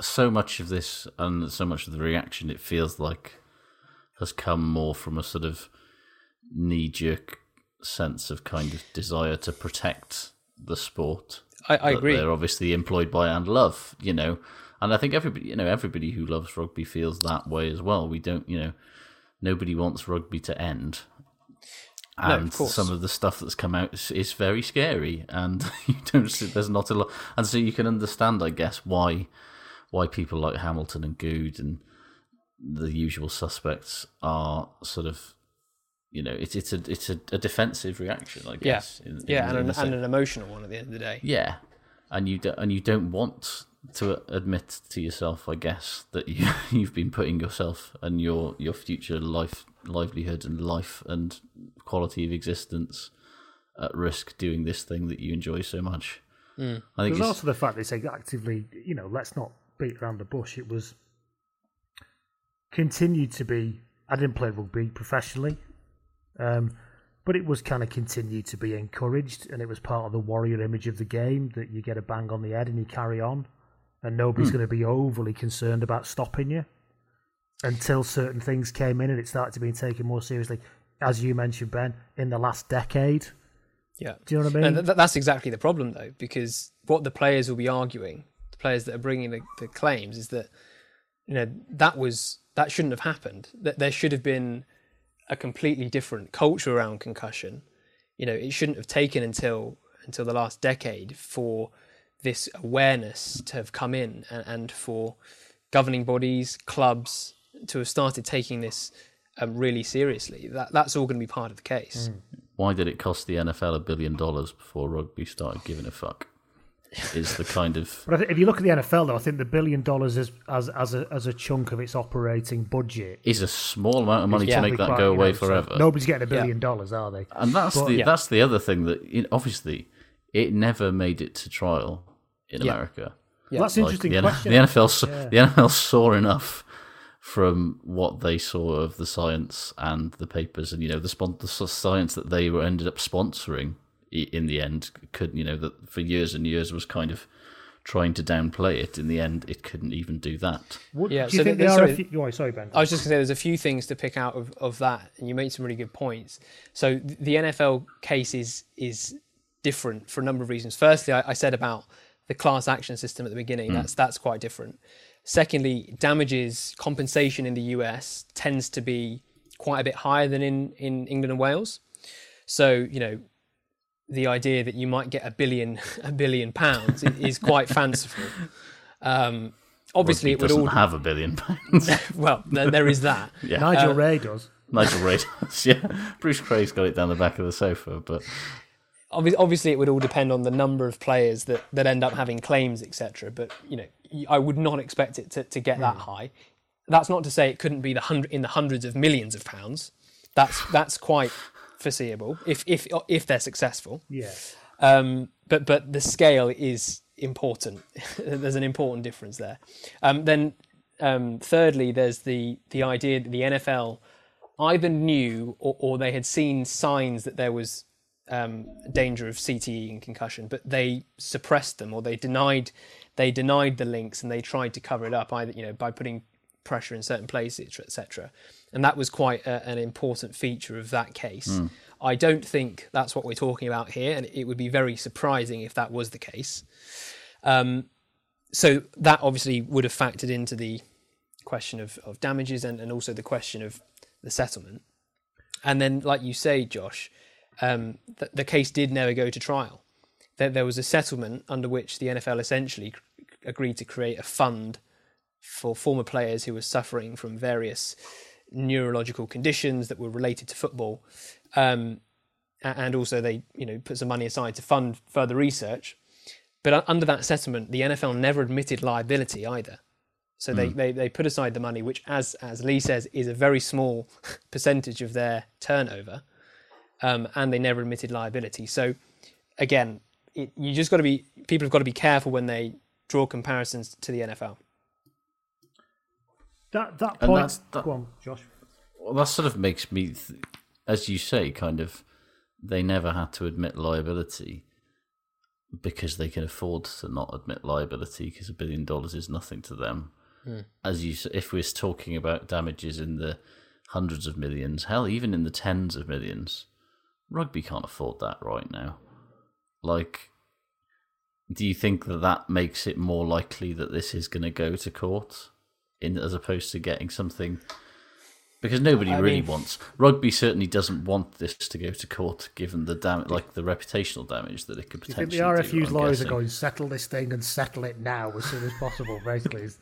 so much of this and so much of the reaction. It feels like has come more from a sort of knee jerk sense of kind of desire to protect the sport. I, I agree. They're obviously employed by and love, you know, and I think everybody, you know, everybody who loves rugby feels that way as well. We don't, you know, nobody wants rugby to end. No, of And some of the stuff that's come out is, is very scary, and <laughs> you don't. see- There's not a lot, and so you can understand, I guess, why why people like Hamilton and Goode and the usual suspects are sort of, you know, it's it's a it's a, a defensive reaction, I Yeah, guess. in- yeah, in- and in an, and an emotional one at the end of the day. yeah, and you don't and you don't want to admit to yourself, I guess, that you <laughs> you've been putting yourself and your your future life, livelihood, and life and quality of existence at risk doing this thing that you enjoy so much. Mm. I think There's it's, also the fact they say actively, you know, let's not beat around the bush. It was continued to be. I didn't play rugby professionally, um, but it was kind of continued to be encouraged, and it was part of the warrior image of the game that you get a bang on the head and you carry on, and nobody's Hmm. going to be overly concerned about stopping you until certain things came in and it started to be taken more seriously. As you mentioned, Ben, in the last decade. Yeah. Do you know what I mean? And th- that's exactly the problem, though, because what the players will be arguing, the players that are bringing the, the claims, is that you know that was that shouldn't have happened. That there should have been a completely different culture around concussion. You know, it shouldn't have taken until until the last decade for this awareness to have come in and, and for governing bodies, clubs to have started taking this um, really seriously. That that's all going to be part of the case. why did it cost the NFL a billion dollars before rugby started giving a fuck? Is the kind of <laughs> But if you look at the NFL, though, I think the billion dollars is, as as a as a chunk of its operating budget is a small amount of money is to make that quite, go you away know, so forever. nobody's getting a billion dollars, are they? And that's But- the Yeah. that's the other thing that you know, obviously it never made it to trial in Yeah. America. Yeah. Well, that's an interesting the, N- question. The NFL saw, Yeah. the NFL saw enough from what they saw of the science and the papers, and you know the, spon- the science that they were ended up sponsoring in the end could you know that for years and years was kind of trying to downplay it. In the end, it couldn't even do that. What, Yeah, do you so think there- they are? sorry. Few, oh, sorry, Ben. I was just going to say there's a few things to pick out of, of that, and you made some really good points. So the NFL case is is different for a number of reasons. Firstly, I, I said about the class action system at the beginning. Mm. That's that's quite different. Secondly, damages compensation in the US tends to be quite a bit higher than in, in England and Wales. So you know, the idea that you might get a billion <laughs> a billion pounds is, is quite <laughs> fanciful. Um, obviously, Rugby it would doesn't all have a billion pounds. <laughs> well, there, there is that. Yeah. Nigel Uh, Wray does. Nigel Wray does, yeah. Bruce Craig's got it down the back of the sofa, but Obvi- Obviously, it would all depend on the number of players that, that end up having claims, etc. But you know, I would not expect it to, to get that high. That's not to say it couldn't be the hundred in the hundreds of millions of pounds. That's that's quite foreseeable if if if they're successful. Yeah. Um, but but the scale is important. <laughs> there's an important difference there. Um, then um, thirdly, there's the the idea that the NFL either knew or, or they had seen signs that there was um, danger of CTE and concussion, but they suppressed them or they denied they denied the links and they tried to cover it up either you know by putting pressure in certain places, etc. And that was quite a, an important feature of that case. Mm. I don't think that's what we're talking about here, and it would be very surprising if that was the case. Um, so that obviously would have factored into the question of, of damages and, and also the question of the settlement. And then, like you say, Josh, um, the, the case did never go to trial. There, there was a settlement under which the NFL essentially c- agreed to create a fund for former players who were suffering from various neurological conditions that were related to football. Um, and also they, you know, put some money aside to fund further research. But under that settlement, the NFL never admitted liability either. So they, Mm. they, they put aside the money, which, as as Lee says, is a very small <laughs> percentage of their turnover, um, and they never admitted liability. So again, it, you just got to be people have got to be careful when they draw comparisons to the NFL. That that And point. that's- that- Go on, Josh. Well, that sort of makes me, th- as you say, kind of. They never had to admit liability because they can afford to not admit liability because a billion dollars is nothing to them. Hmm. As you, if we're talking about damages in the hundreds of millions, hell, even in the tens of millions, rugby can't afford that right now. Like, do you think that that makes it more likely that this is going to go to court, in as opposed to getting something? Because nobody I really mean- wants rugby. Certainly doesn't want this to go to court, given the dam- like the reputational damage that it could Do you think potentially. the RFU's I'm lawyers guessing. are going to settle this thing and settle it now as soon as possible? Basically, <laughs> is-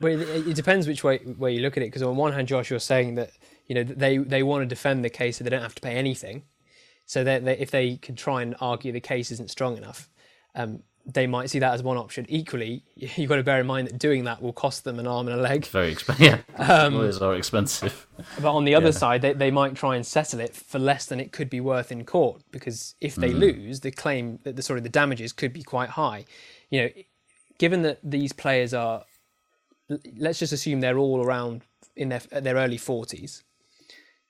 Well, it, it depends which way way you look at it. Because on one hand, Josh, you're saying that you know they they want to defend the case so they don't have to pay anything. So that they, if they can try and argue the case isn't strong enough, um, they might see that as one option. Equally, <laughs> you've got to bear in mind that doing that will cost them an arm and a leg. It's very expensive. <laughs> Yeah, Um, lawyers are expensive. But on the other Yeah. side, they, they might try and settle it for less than it could be worth in court because if they Mm. lose, the claim, the, the sorry, the damages could be quite high. You know, given that these players are, let's just assume they're all around in their their early forties.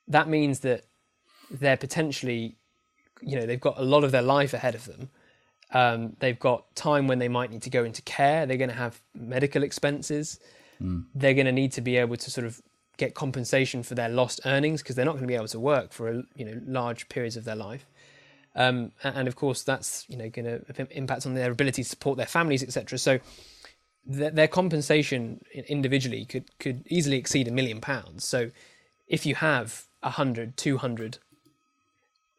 That means that they're potentially, you know, they've got a lot of their life ahead of them. Um, they've got time when they might need to go into care. They're going to have medical expenses they're going to need to be able to sort of get compensation for their lost earnings because they're not going to be able to work for a, you know large periods of their life. Um, and of course, that's you know going to impact on their ability to support their families, etc. So their, their compensation individually could could easily exceed a million pounds. So if you have 100, 200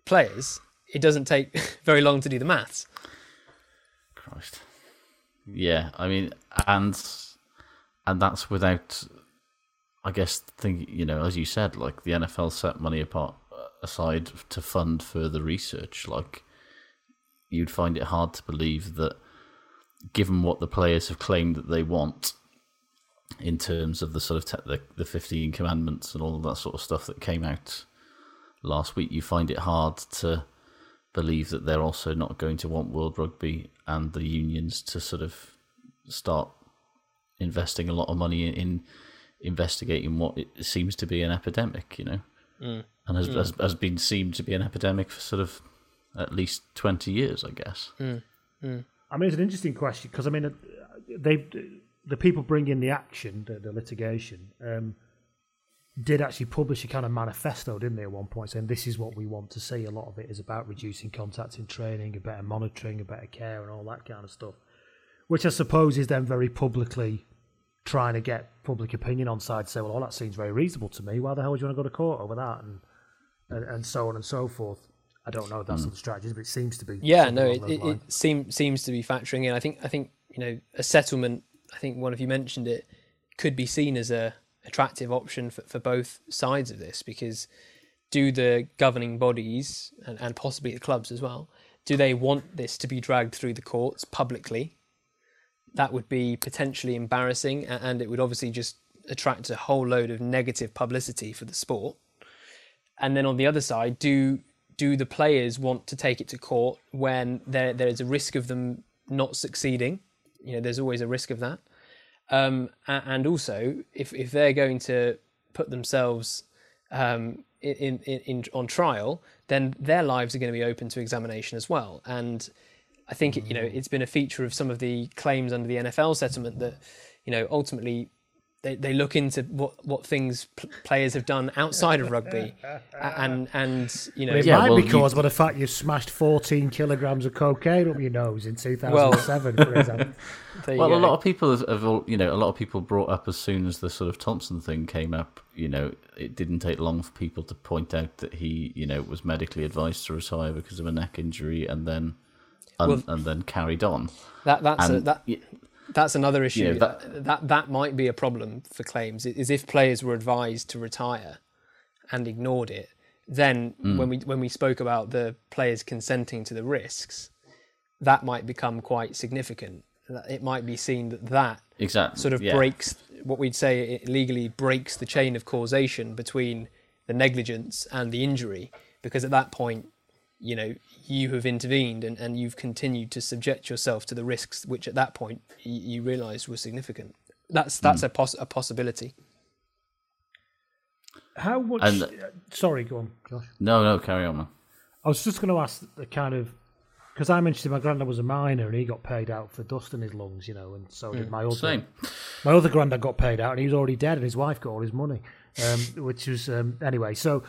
players, it doesn't take <laughs> very long to do the maths. Christ. Yeah, I mean, and and that's without, I guess, think you know, as you said, like the NFL set money apart uh, aside to fund further research. Like, you'd find it hard to believe that, given what the players have claimed that they want, in terms of the sort of te- the the fifteen commandments and all of that sort of stuff that came out last week, you find it hard to believe that they're also not going to want World Rugby and the unions to sort of start investing a lot of money in, in investigating what it seems to be an epidemic, you know, Mm. and has, Mm. has has been seemed to be an epidemic for sort of at least twenty years, I guess. I mean, it's an interesting question because I mean, uh, they the people bringing the action, the, the litigation, um, did actually publish a kind of manifesto, didn't they? At one point, saying this is what we want to see. A lot of it is about reducing contact in training, a better monitoring, a better care, and all that kind of stuff. Which I suppose is then very publicly trying to get public opinion on side to say, well, all that seems very reasonable to me. Why the hell would you want to go to court over that? And and, and so on and so forth. I don't know if that's hmm. what the strategy but it seems to be. Yeah, no, it, it, it seem, seems to be factoring in. I think, I think you know, a settlement. I think one of you mentioned it could be seen as a attractive option for, for both sides of this because do the governing bodies and, and possibly the clubs as well do they want this to be dragged through the courts publicly that would be potentially embarrassing and it would obviously just attract a whole load of negative publicity for the sport and then on the other side, do do the players want to take it to court when there there is a risk of them not succeeding? You know, there's always a risk of that. Um, and also, if if they're going to put themselves um, in, in, in on trial, then their lives are going to be open to examination as well. And I think you know it's been a feature of some of the claims under the NFL settlement that you know ultimately they, they look into what what things p- players have done outside of rugby, <laughs> and and you know But it Yeah, might well, be you- caused by the fact you smashed 14 kilograms of cocaine up your nose in 2007, for example. <laughs> there you Well, a lot of people have, have, all- you know, a lot of people brought up as soon as the sort of Thompson thing came up. You know, it didn't take long for people to point out that he, you know, was medically advised to retire because of a neck injury, and then, and, Well- and then carried on. that that's a, and- that that's another issue. Yeah, that, that- that might be a problem for claims. Is if players were advised to retire and ignored it, then Hmm. when we when we spoke about the players consenting to the risks, that might become quite significant. It might be seen that that Exactly. sort of yeah. breaks what we'd say it legally breaks the chain of causation between the negligence and the injury because at that point you know you have intervened and, and you've continued to subject yourself to the risks which at that point you, you realized were significant that's that's Hmm. a, poss- a possibility How much? And- uh, sorry, go on, Josh. No, no, carry on, man. I was just going to ask the kind of because I mentioned my granddad was a miner and he got paid out for dust in his lungs, you know, and so did Mm, my other. same. My other granddad got paid out and he was already dead, and his wife got all his money, um, which was um, anyway. So,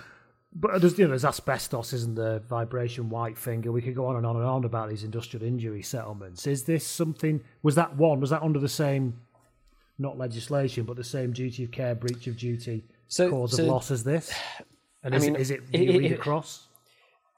but there's you know there's asbestos, isn't there? Vibration, white finger. We could go on and on and on about these industrial injury settlements. Is this something? Was that one? Was that under the same? Not legislation, but the same duty of care, breach of duty, So- cause so- of loss as this. And I is, mean, it, is it, it- do you it- read it- across?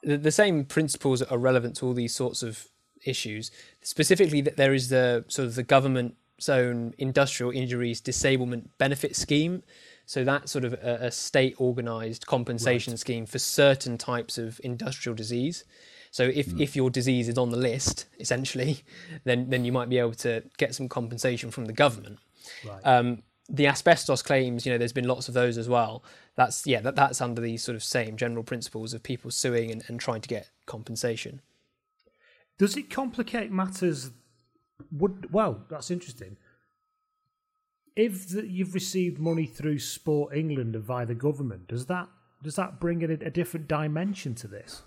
the, the same principles are relevant to all these sorts of issues. Specifically, that there is the sort of the government's own industrial injuries disablement benefit scheme. So that's sort of a, a state organised compensation scheme for certain types of industrial disease. So if, if your disease is on the list, essentially, <laughs> then then you might be able to get some compensation from the government. Um, the asbestos claims, you know, there's been lots of those as well. That's yeah, that, that's under these sort of same general principles of people suing and, and trying to get compensation. Does it complicate matters? Would well, that's interesting. If the, you've received money through Sport England and via the government, does that does that bring a, a different dimension to this?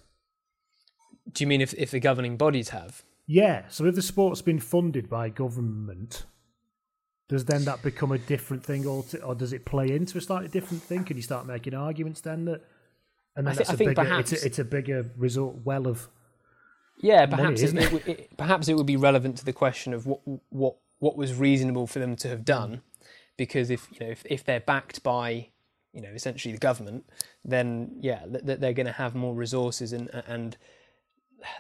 Do you mean if, if the governing bodies have? Yeah. So if the sport's been funded by government, does then that become a different thing, or, or does it play into a slightly different thing? Can you start making arguments then that? And then I that's I think bigger, perhaps- it's, a, it's a bigger result well of Yeah, money, perhaps isn't it, it? it, perhaps it would be relevant to the question of what what what was reasonable for them to have done, because if you know if, if they're backed by you know essentially the government, then yeah, th- th- they're going to have more resources and and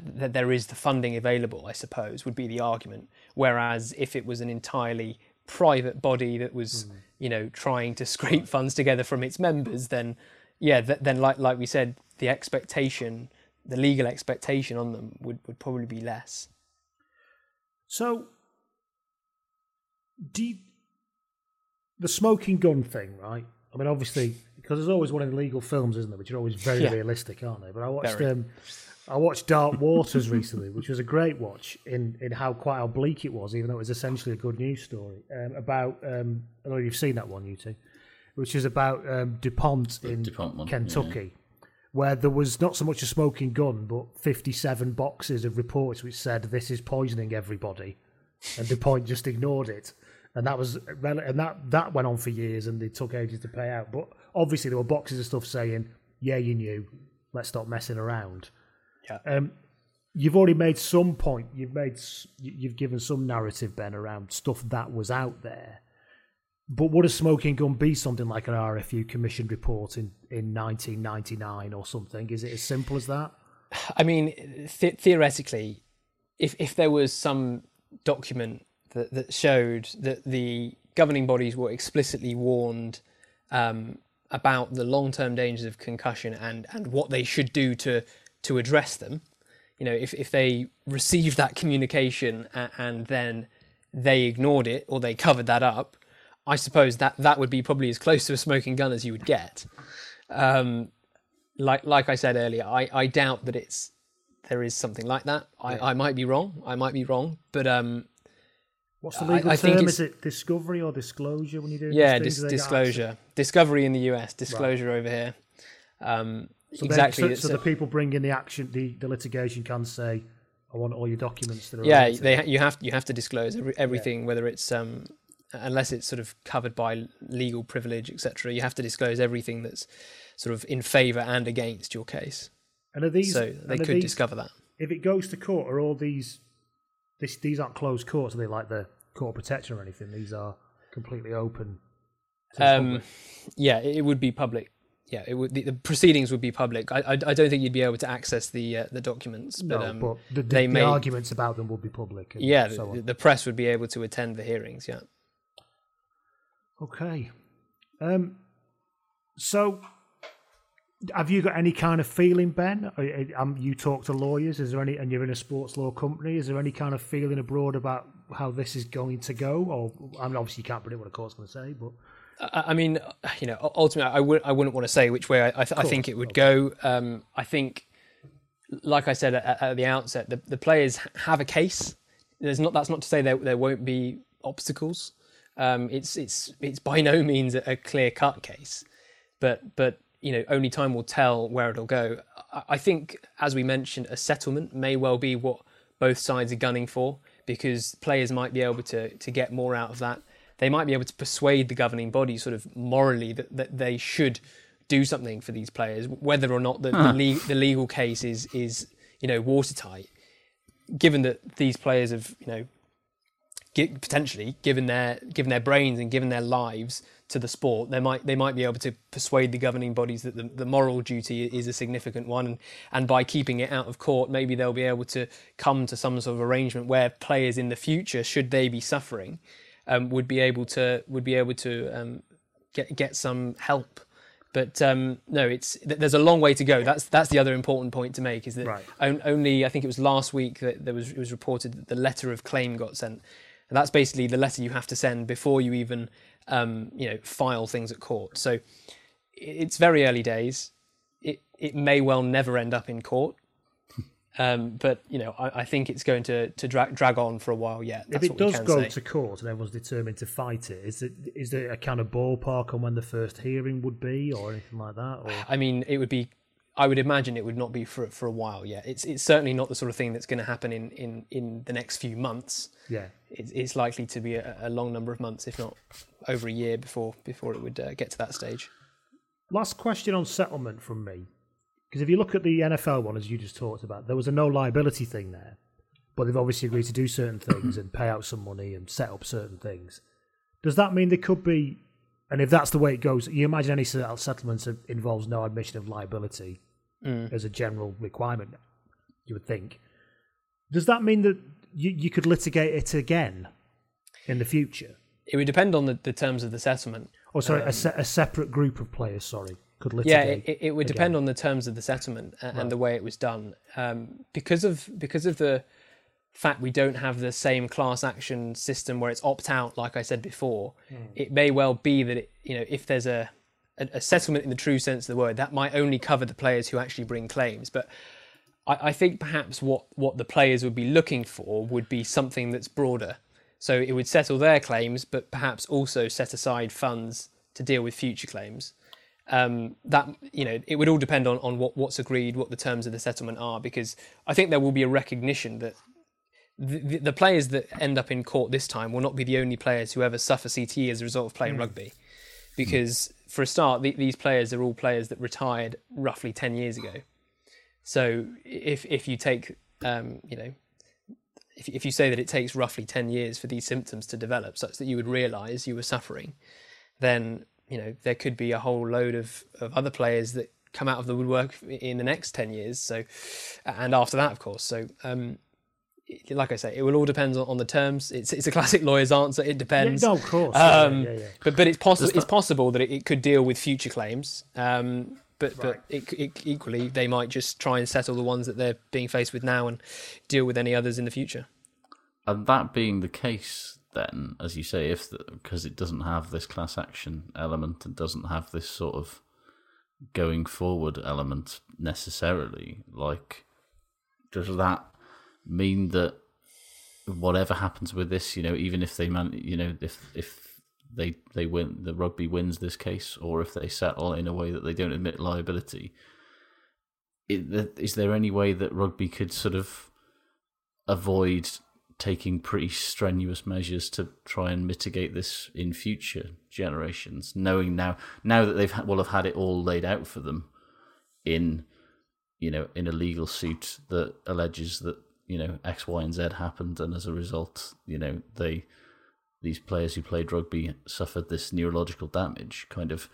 that there is the funding available. I suppose would be the argument. Whereas if it was an entirely private body that was hmm. you know trying to scrape funds together from its members, then yeah, th- then like like we said, the expectation, the legal expectation on them would, would probably be less. So, do you, the smoking gun thing, right? I mean, obviously, because there's always one in legal films, isn't there? Which are always very Yeah. realistic, aren't they? But I watched, um, I watched Dark Waters recently, which was a great watch in in how quite how bleak it was, even though it was essentially a good news story um, about. Um, I don't know you've seen that one, you two, which is about um, Dupont in DuPont one, Kentucky. Where there was not so much a smoking gun, but 57 boxes of reports which said this is poisoning everybody and DuPont just ignored it. And that was and that that went on for years, and they took ages to pay out. But obviously, there were boxes of stuff saying, "Yeah, you knew. Let's stop messing around." Yeah. Um, you've already made some point. You've made you- you've given some narrative, Ben, around stuff that was out there. But would a smoking gun be something like an RFU commissioned report in, in 1999 or something? Is it as simple as that? <sighs> I mean, th- theoretically, if if there was some document that, that showed that the governing bodies were explicitly warned um, about the long term dangers of concussion and, and what they should do to to address them, you know, if, if they received that communication and, and then they ignored it or they covered that up, I suppose that that would be probably as close to a smoking gun as you would get. Um, like like I said earlier, I, I doubt that it's there is something like that. I, I might be wrong. I might be wrong, but um, What's the legal I think term? Is it discovery or disclosure when you do yeah, these dis- things? They get disclosure, discovery in the US, disclosure over here. Um, So exactly. So, so the people bringing the action, the, the litigation can say, "I want all your documents that are." yeah, they you have you have to disclose every, everything, whether it's um, unless it's sort of covered by legal privilege, etc. You have to disclose everything that's sort of in favour and against your case. And are these? so they could these- discover that. If it goes to court, are all these? This, these aren't closed courts. Are they like the court protection or anything? These are completely open. Um, yeah, it would be public. Yeah, it would. The, the proceedings would be public. I, I, I don't think you'd be able to access the uh, the documents, but, no, um, but the, the, the may. arguments about them would be public. and yeah, so the, the press would be able to attend the hearings. Yeah. Okay. Um, so, have you got any kind of feeling, Ben? Um, you talk to lawyers. Is there any, and you're in a sports law company? Is there any kind of feeling abroad about how this is going to go? Or I mean, obviously, you can't predict what a court's going to say, but I mean, you know, ultimately, I would I wouldn't want to say which way I, I, th- I think it would go. Um, I think, like I said at, at the outset, the, the players have a case. There's not that's not to say there there won't be obstacles. Um, it's it's it's by no means a, a clear cut case, but but you know only time will tell where it'll go. I, think, as we mentioned, a settlement may well be what both sides are gunning for because players might be able to to get more out of that. They might be able to persuade the governing body, sort of morally, that, that they should do something for these players, whether or not the, Huh. the, hmm. le- the legal case is is you know watertight. Given that these players have you know potentially given their given their brains and given their lives to the sport, they might they might be able to persuade the governing bodies that the, the moral duty is a significant one, and, and by keeping it out of court, maybe they'll be able to come to some sort of arrangement where players in the future, should they be suffering, um, would be able to would be able to um, get get some help. But um, no, it's there's a long way to go. That's that's the other important point to make is that Right. on- only I think it was last week that there was it was reported that the letter of claim got sent. And that's basically the letter you have to send before you even um, you know file things at court. So it's very early days. It it may well never end up in court. <laughs> Um, but you know, I, I think it's going to to drag drag on for a while yet. That's if it does go say. to court and everyone's determined to fight it, is it is there a kind of ballpark on when the first hearing would be or anything like that? Or I mean, it would be. I would imagine it would not be for for a while yet. It's it's certainly not the sort of thing that's going to happen in in in the next few months. Yeah. it's, it's likely to be a, a long number of months, if not over a year, before before it would uh, get to that stage. Last question on settlement from me. Because if you look at the NFL one, as you just talked about, there was a no liability thing there. But they've obviously agreed to do certain things and pay out some money and set up certain things. Does that mean there could be, and if that's the way it goes, you imagine any set- settlement that involves no admission of liability Mm. as a general requirement, you would think. Does that mean that you, you could litigate it again in the future? It would depend on the, the terms of the settlement. Or sorry, a, Um, se- a separate group of players, sorry, could yeah, litigate. it, it would again. depend on the terms of the settlement and, Right. and the way it was done. Um, because of because of the fact we don't have the same class action system where it's opt out, like I said before, Hmm. it may well be that it, you know if there's a, a a settlement in the true sense of the word, that might only cover the players who actually bring claims, but. I, I think perhaps what, what the players would be looking for would be something that's broader. So it would settle their claims, but perhaps also set aside funds to deal with future claims um, that you know it would all depend on, on what, what's agreed, what the terms of the settlement are, because I think there will be a recognition that the, the, players that end up in court this time will not be the only players who ever suffer CTE as a result of playing Mm. rugby, because for a start, the, these players are all players that retired roughly ten years ago. So if if you take um, you know if if you say that it takes roughly ten years for these symptoms to develop, such that you would realise you were suffering, then you know there could be a whole load of, of other players that come out of the woodwork in the next 10 years so and after that of course so um like I say, it will all depend on, on the terms. It's it's a classic <laughs> lawyer's answer. It depends. no, of course, Um, yeah, yeah. But but it's possible. It's that- possible that it, it could deal with future claims. Um, but but it, it, equally, they might just try and settle the ones that they're being faced with now and deal with any others in the future. And that being the case, then, as you say, if because it doesn't have this class action element and doesn't have this sort of going forward element necessarily, like, does that mean that whatever happens with this, you know, even if they man, you know, if if they they win, the rugby wins this case, or if they settle in a way that they don't admit liability, is there any way that rugby could sort of avoid taking pretty strenuous measures to try and mitigate this in future generations, knowing now now that they've will have had it all laid out for them in you know in a legal suit that alleges that you know X, Y, and Z happened, and as a result, you know they these players who played rugby suffered this neurological damage. Kind of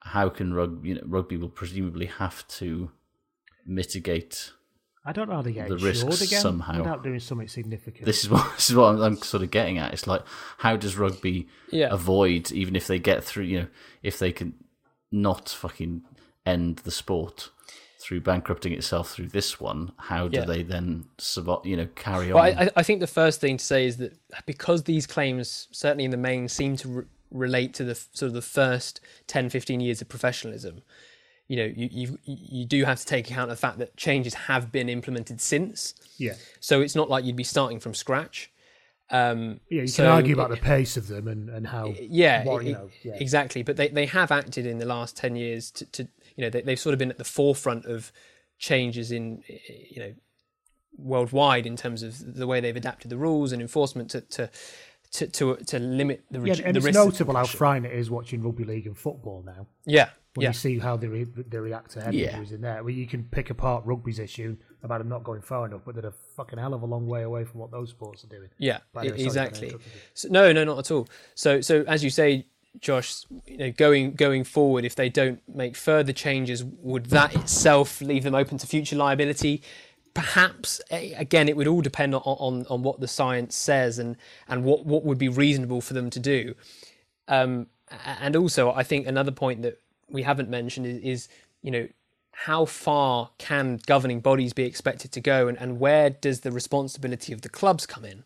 how can rugby you know rugby will presumably have to mitigate I don't know how they get the insured risks again somehow. without doing something significant. This is what <laughs> this is what I'm, I'm sort of getting at. It's like how does rugby Yeah. avoid even if they get through? You know, if they can not fucking end the sport through bankrupting itself through this one, how do Yeah. they then survive? You know, carry Well, on? I, I think the first thing to say is that because these claims, certainly in the main, seem to re- relate to the sort of the first 10, 15 years of professionalism, you know, you, you you do have to take account of the fact that changes have been implemented since. Yeah. So it's not like you'd be starting from scratch. Um, Yeah, you so can argue about the pace of them and, and how. yeah, what, you know, yeah. exactly. But they, they have acted in the last ten years to, to you know they, they've sort of been at the forefront of changes in you know worldwide in terms of the way they've adapted the rules and enforcement to to to to, to limit the, Yeah, and the it's notable how concussion. frightening it is watching rugby league and football now. Yeah, When yeah. you see how they, re- they react to head Yeah. injuries in there, where you can pick apart rugby's issue about them not going far enough, but they're a fucking hell of a long way away from what those sports are doing. Yeah, But anyway, exactly. Daniel. So, no, no, not at all. So, so as you say, Josh, you know, going going forward, if they don't make further changes, would that itself leave them open to future liability? Perhaps again, it would all depend on, on, on what the science says and and what, what would be reasonable for them to do. Um, and also, I think another point that we haven't mentioned is, is you know how far can governing bodies be expected to go, and, and where does the responsibility of the clubs come in?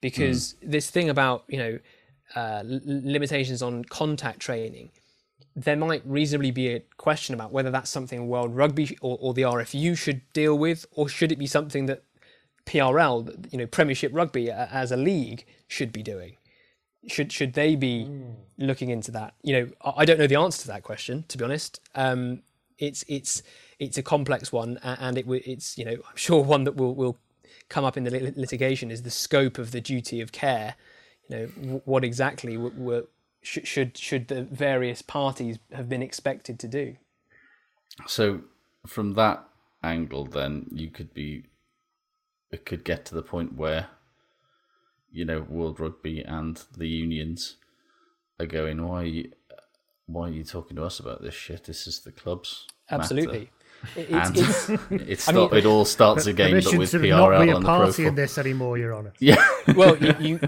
Because this thing about you know uh, limitations on contact training, there might reasonably be a question about whether that's something World Rugby or, or the RFU should deal with, or should it be something that PRL, you know, Premiership Rugby as a league should be doing. Should should they be looking into that? You know, I I don't know the answer to that question, to be honest. Um, it's it's it's a complex one, and it it's you know I'm sure one that will will come up in the litigation is the scope of the duty of care. You know, w- what exactly w- w- should should should the various parties have been expected to do? So from that angle, then you could be, it could get to the point where, you know, World Rugby and the unions are going, why, are you, why are you talking to us about this shit? This is the clubs. matter." Absolutely. <laughs> It- And it's- <laughs> it, I mean- it all starts again, but Permission with to PRL not be a on the party profile. in this anymore, Your Honour. Yeah. well, you, <laughs> you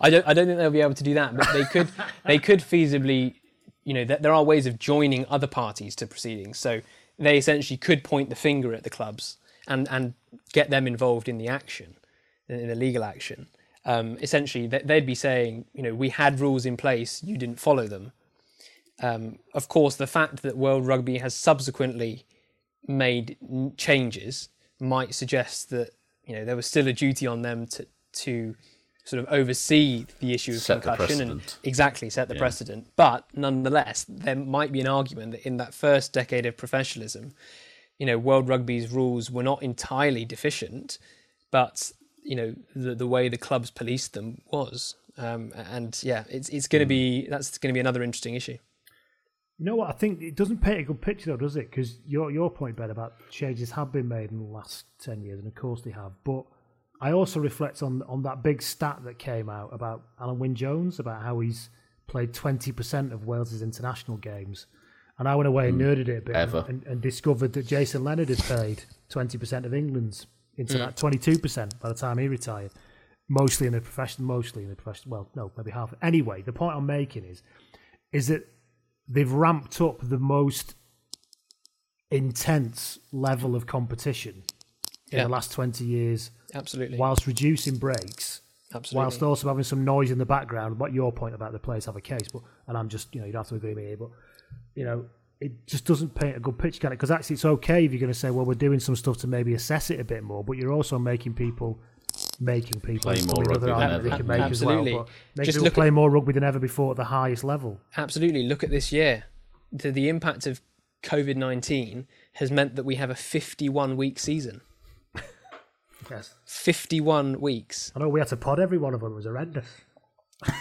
I don't I don't think they'll be able to do that, but they could <laughs> they could feasibly, you know, th- there are ways of joining other parties to proceedings. So they essentially could point the finger at the clubs and and get them involved in the action, in the legal action. Um, essentially, th- they'd be saying, you know, we had rules in place, you didn't follow them. Um, of course, the fact that World Rugby has subsequently made n- changes might suggest that you know there was still a duty on them to to sort of oversee the issue of Set concussion and exactly set the Yeah. precedent. But nonetheless, there might be an argument that in that first decade of professionalism, you know, World Rugby's rules were not entirely deficient, but you know the the way the clubs policed them was. Um, and yeah, it's it's going to be that's going to be another interesting issue. You know what? I think it doesn't paint a good picture, though, does it? Because your your point, Ben, about changes have been made in the last ten years, and of course they have. But I also reflect on on that big stat that came out about Alun Wyn Jones about how he's played twenty percent of Wales's international games, and I went away and hmm. nerded it a bit and, and discovered that Jason Leonard had played twenty percent of England's interna hmm. twenty two percent by the time he retired. Mostly in the profession, mostly in the profession. Well, no, maybe half. Anyway, the point I'm making is, is that they've ramped up the most intense level of competition in Yeah. the last 20 years Absolutely. whilst reducing breaks Absolutely. whilst also having some noise in the background what your point about the players have a case but and i'm just you know you don't have to agree with me here but you know it just doesn't paint a good picture can it because actually it's okay if you're going to say well we're doing some stuff to maybe assess it a bit more but you're also making people making people Play more rugby than argument they ever. can make as well Absolutely. but make Just look play at- more rugby than ever before at the highest level Absolutely. Look at this year. The, the impact of COVID 19 has meant that we have a 51 week season. Yes 51 weeks. i know we had to pod every one of them it was horrendous <laughs>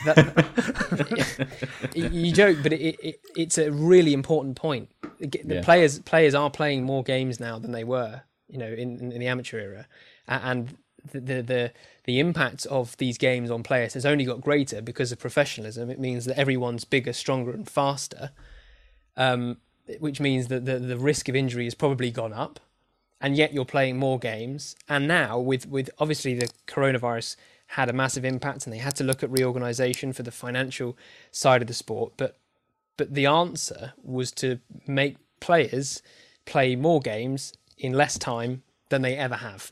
you joke, but it, it, it's a really important point. The Yeah. players players are playing more games now than they were, you know, in, in the amateur era, and the, the the the impact of these games on players has only got greater because of professionalism. It means that everyone's bigger, stronger, and faster, um, which means that the the risk of injury has probably gone up, and yet you're playing more games. And now with with obviously the coronavirus had a massive impact, and they had to look at reorganisation for the financial side of the sport, but but the answer was to make players play more games in less time than they ever have.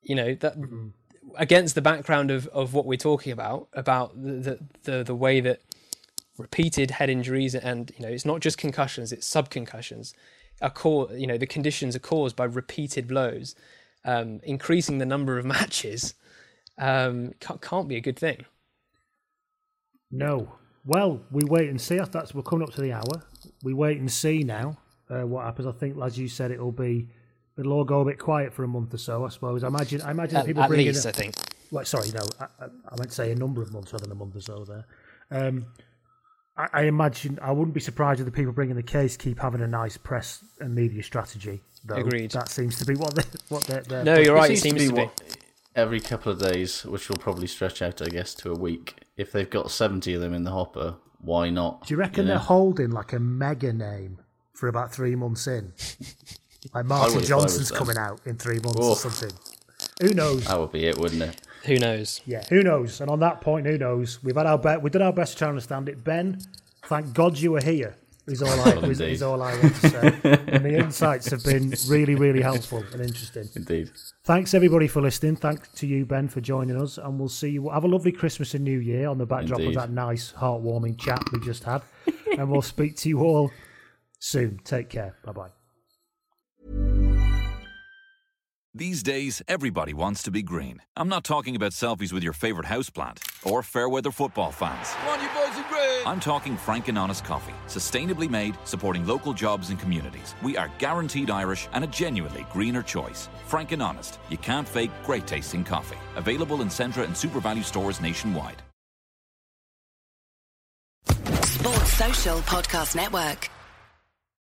You know that mm-hmm. against the background of, of what we're talking about about the, the the the way that repeated head injuries and you know it's not just concussions it's subconcussions are caused, you know the conditions are caused by repeated blows um, increasing the number of <laughs> matches um, can't, can't be a good thing. No. Well, we wait and see. That's we're coming up to the hour. We wait and see now uh, what happens. I think, as you said, it'll be it'll all go a bit quiet for a month or so. I suppose. I imagine. I imagine At, people at least, I think. Well, sorry, no. I, I, I meant to say a number of months rather than a month or so. There. Um, I, I imagine. I wouldn't be surprised if the people bringing the case keep having a nice press and media strategy. Though. Agreed. That seems to be what they what they're. they're No, you're right. It seems seems to be. what- every couple of days, which will probably stretch out, I guess, to a week. If they've got seventy of them in the hopper, why not? Do you reckon know? they're holding like a mega name for about three months in? <laughs> Like Martin would if I was Johnson's coming out in three months Oh. or something. Who knows? That would be it, wouldn't it? Who knows? Yeah, who knows? And on that point, who knows? We've had our bet. We did our best to try and understand it. Ben, thank God you were here. Is all I <laughs> is, is all I want to say. and the insights have been really, really helpful and interesting. Indeed. Thanks everybody for listening. Thanks to you, Ben, for joining us, and we'll see you. Have a lovely Christmas and New Year on the backdrop Indeed. of that nice, heartwarming chat we just had, and we'll speak to you all soon. Take care. Bye bye. These days, everybody wants to be green. I'm not talking about selfies with your favorite houseplant or fair weather football fans. Come on, you boys are great. I'm talking Frank and Honest Coffee, sustainably made, supporting local jobs and communities. We are guaranteed Irish and a genuinely greener choice. Frank and Honest, you can't fake great tasting coffee. Available in Centra and SuperValu stores nationwide. Sports Social Podcast Network.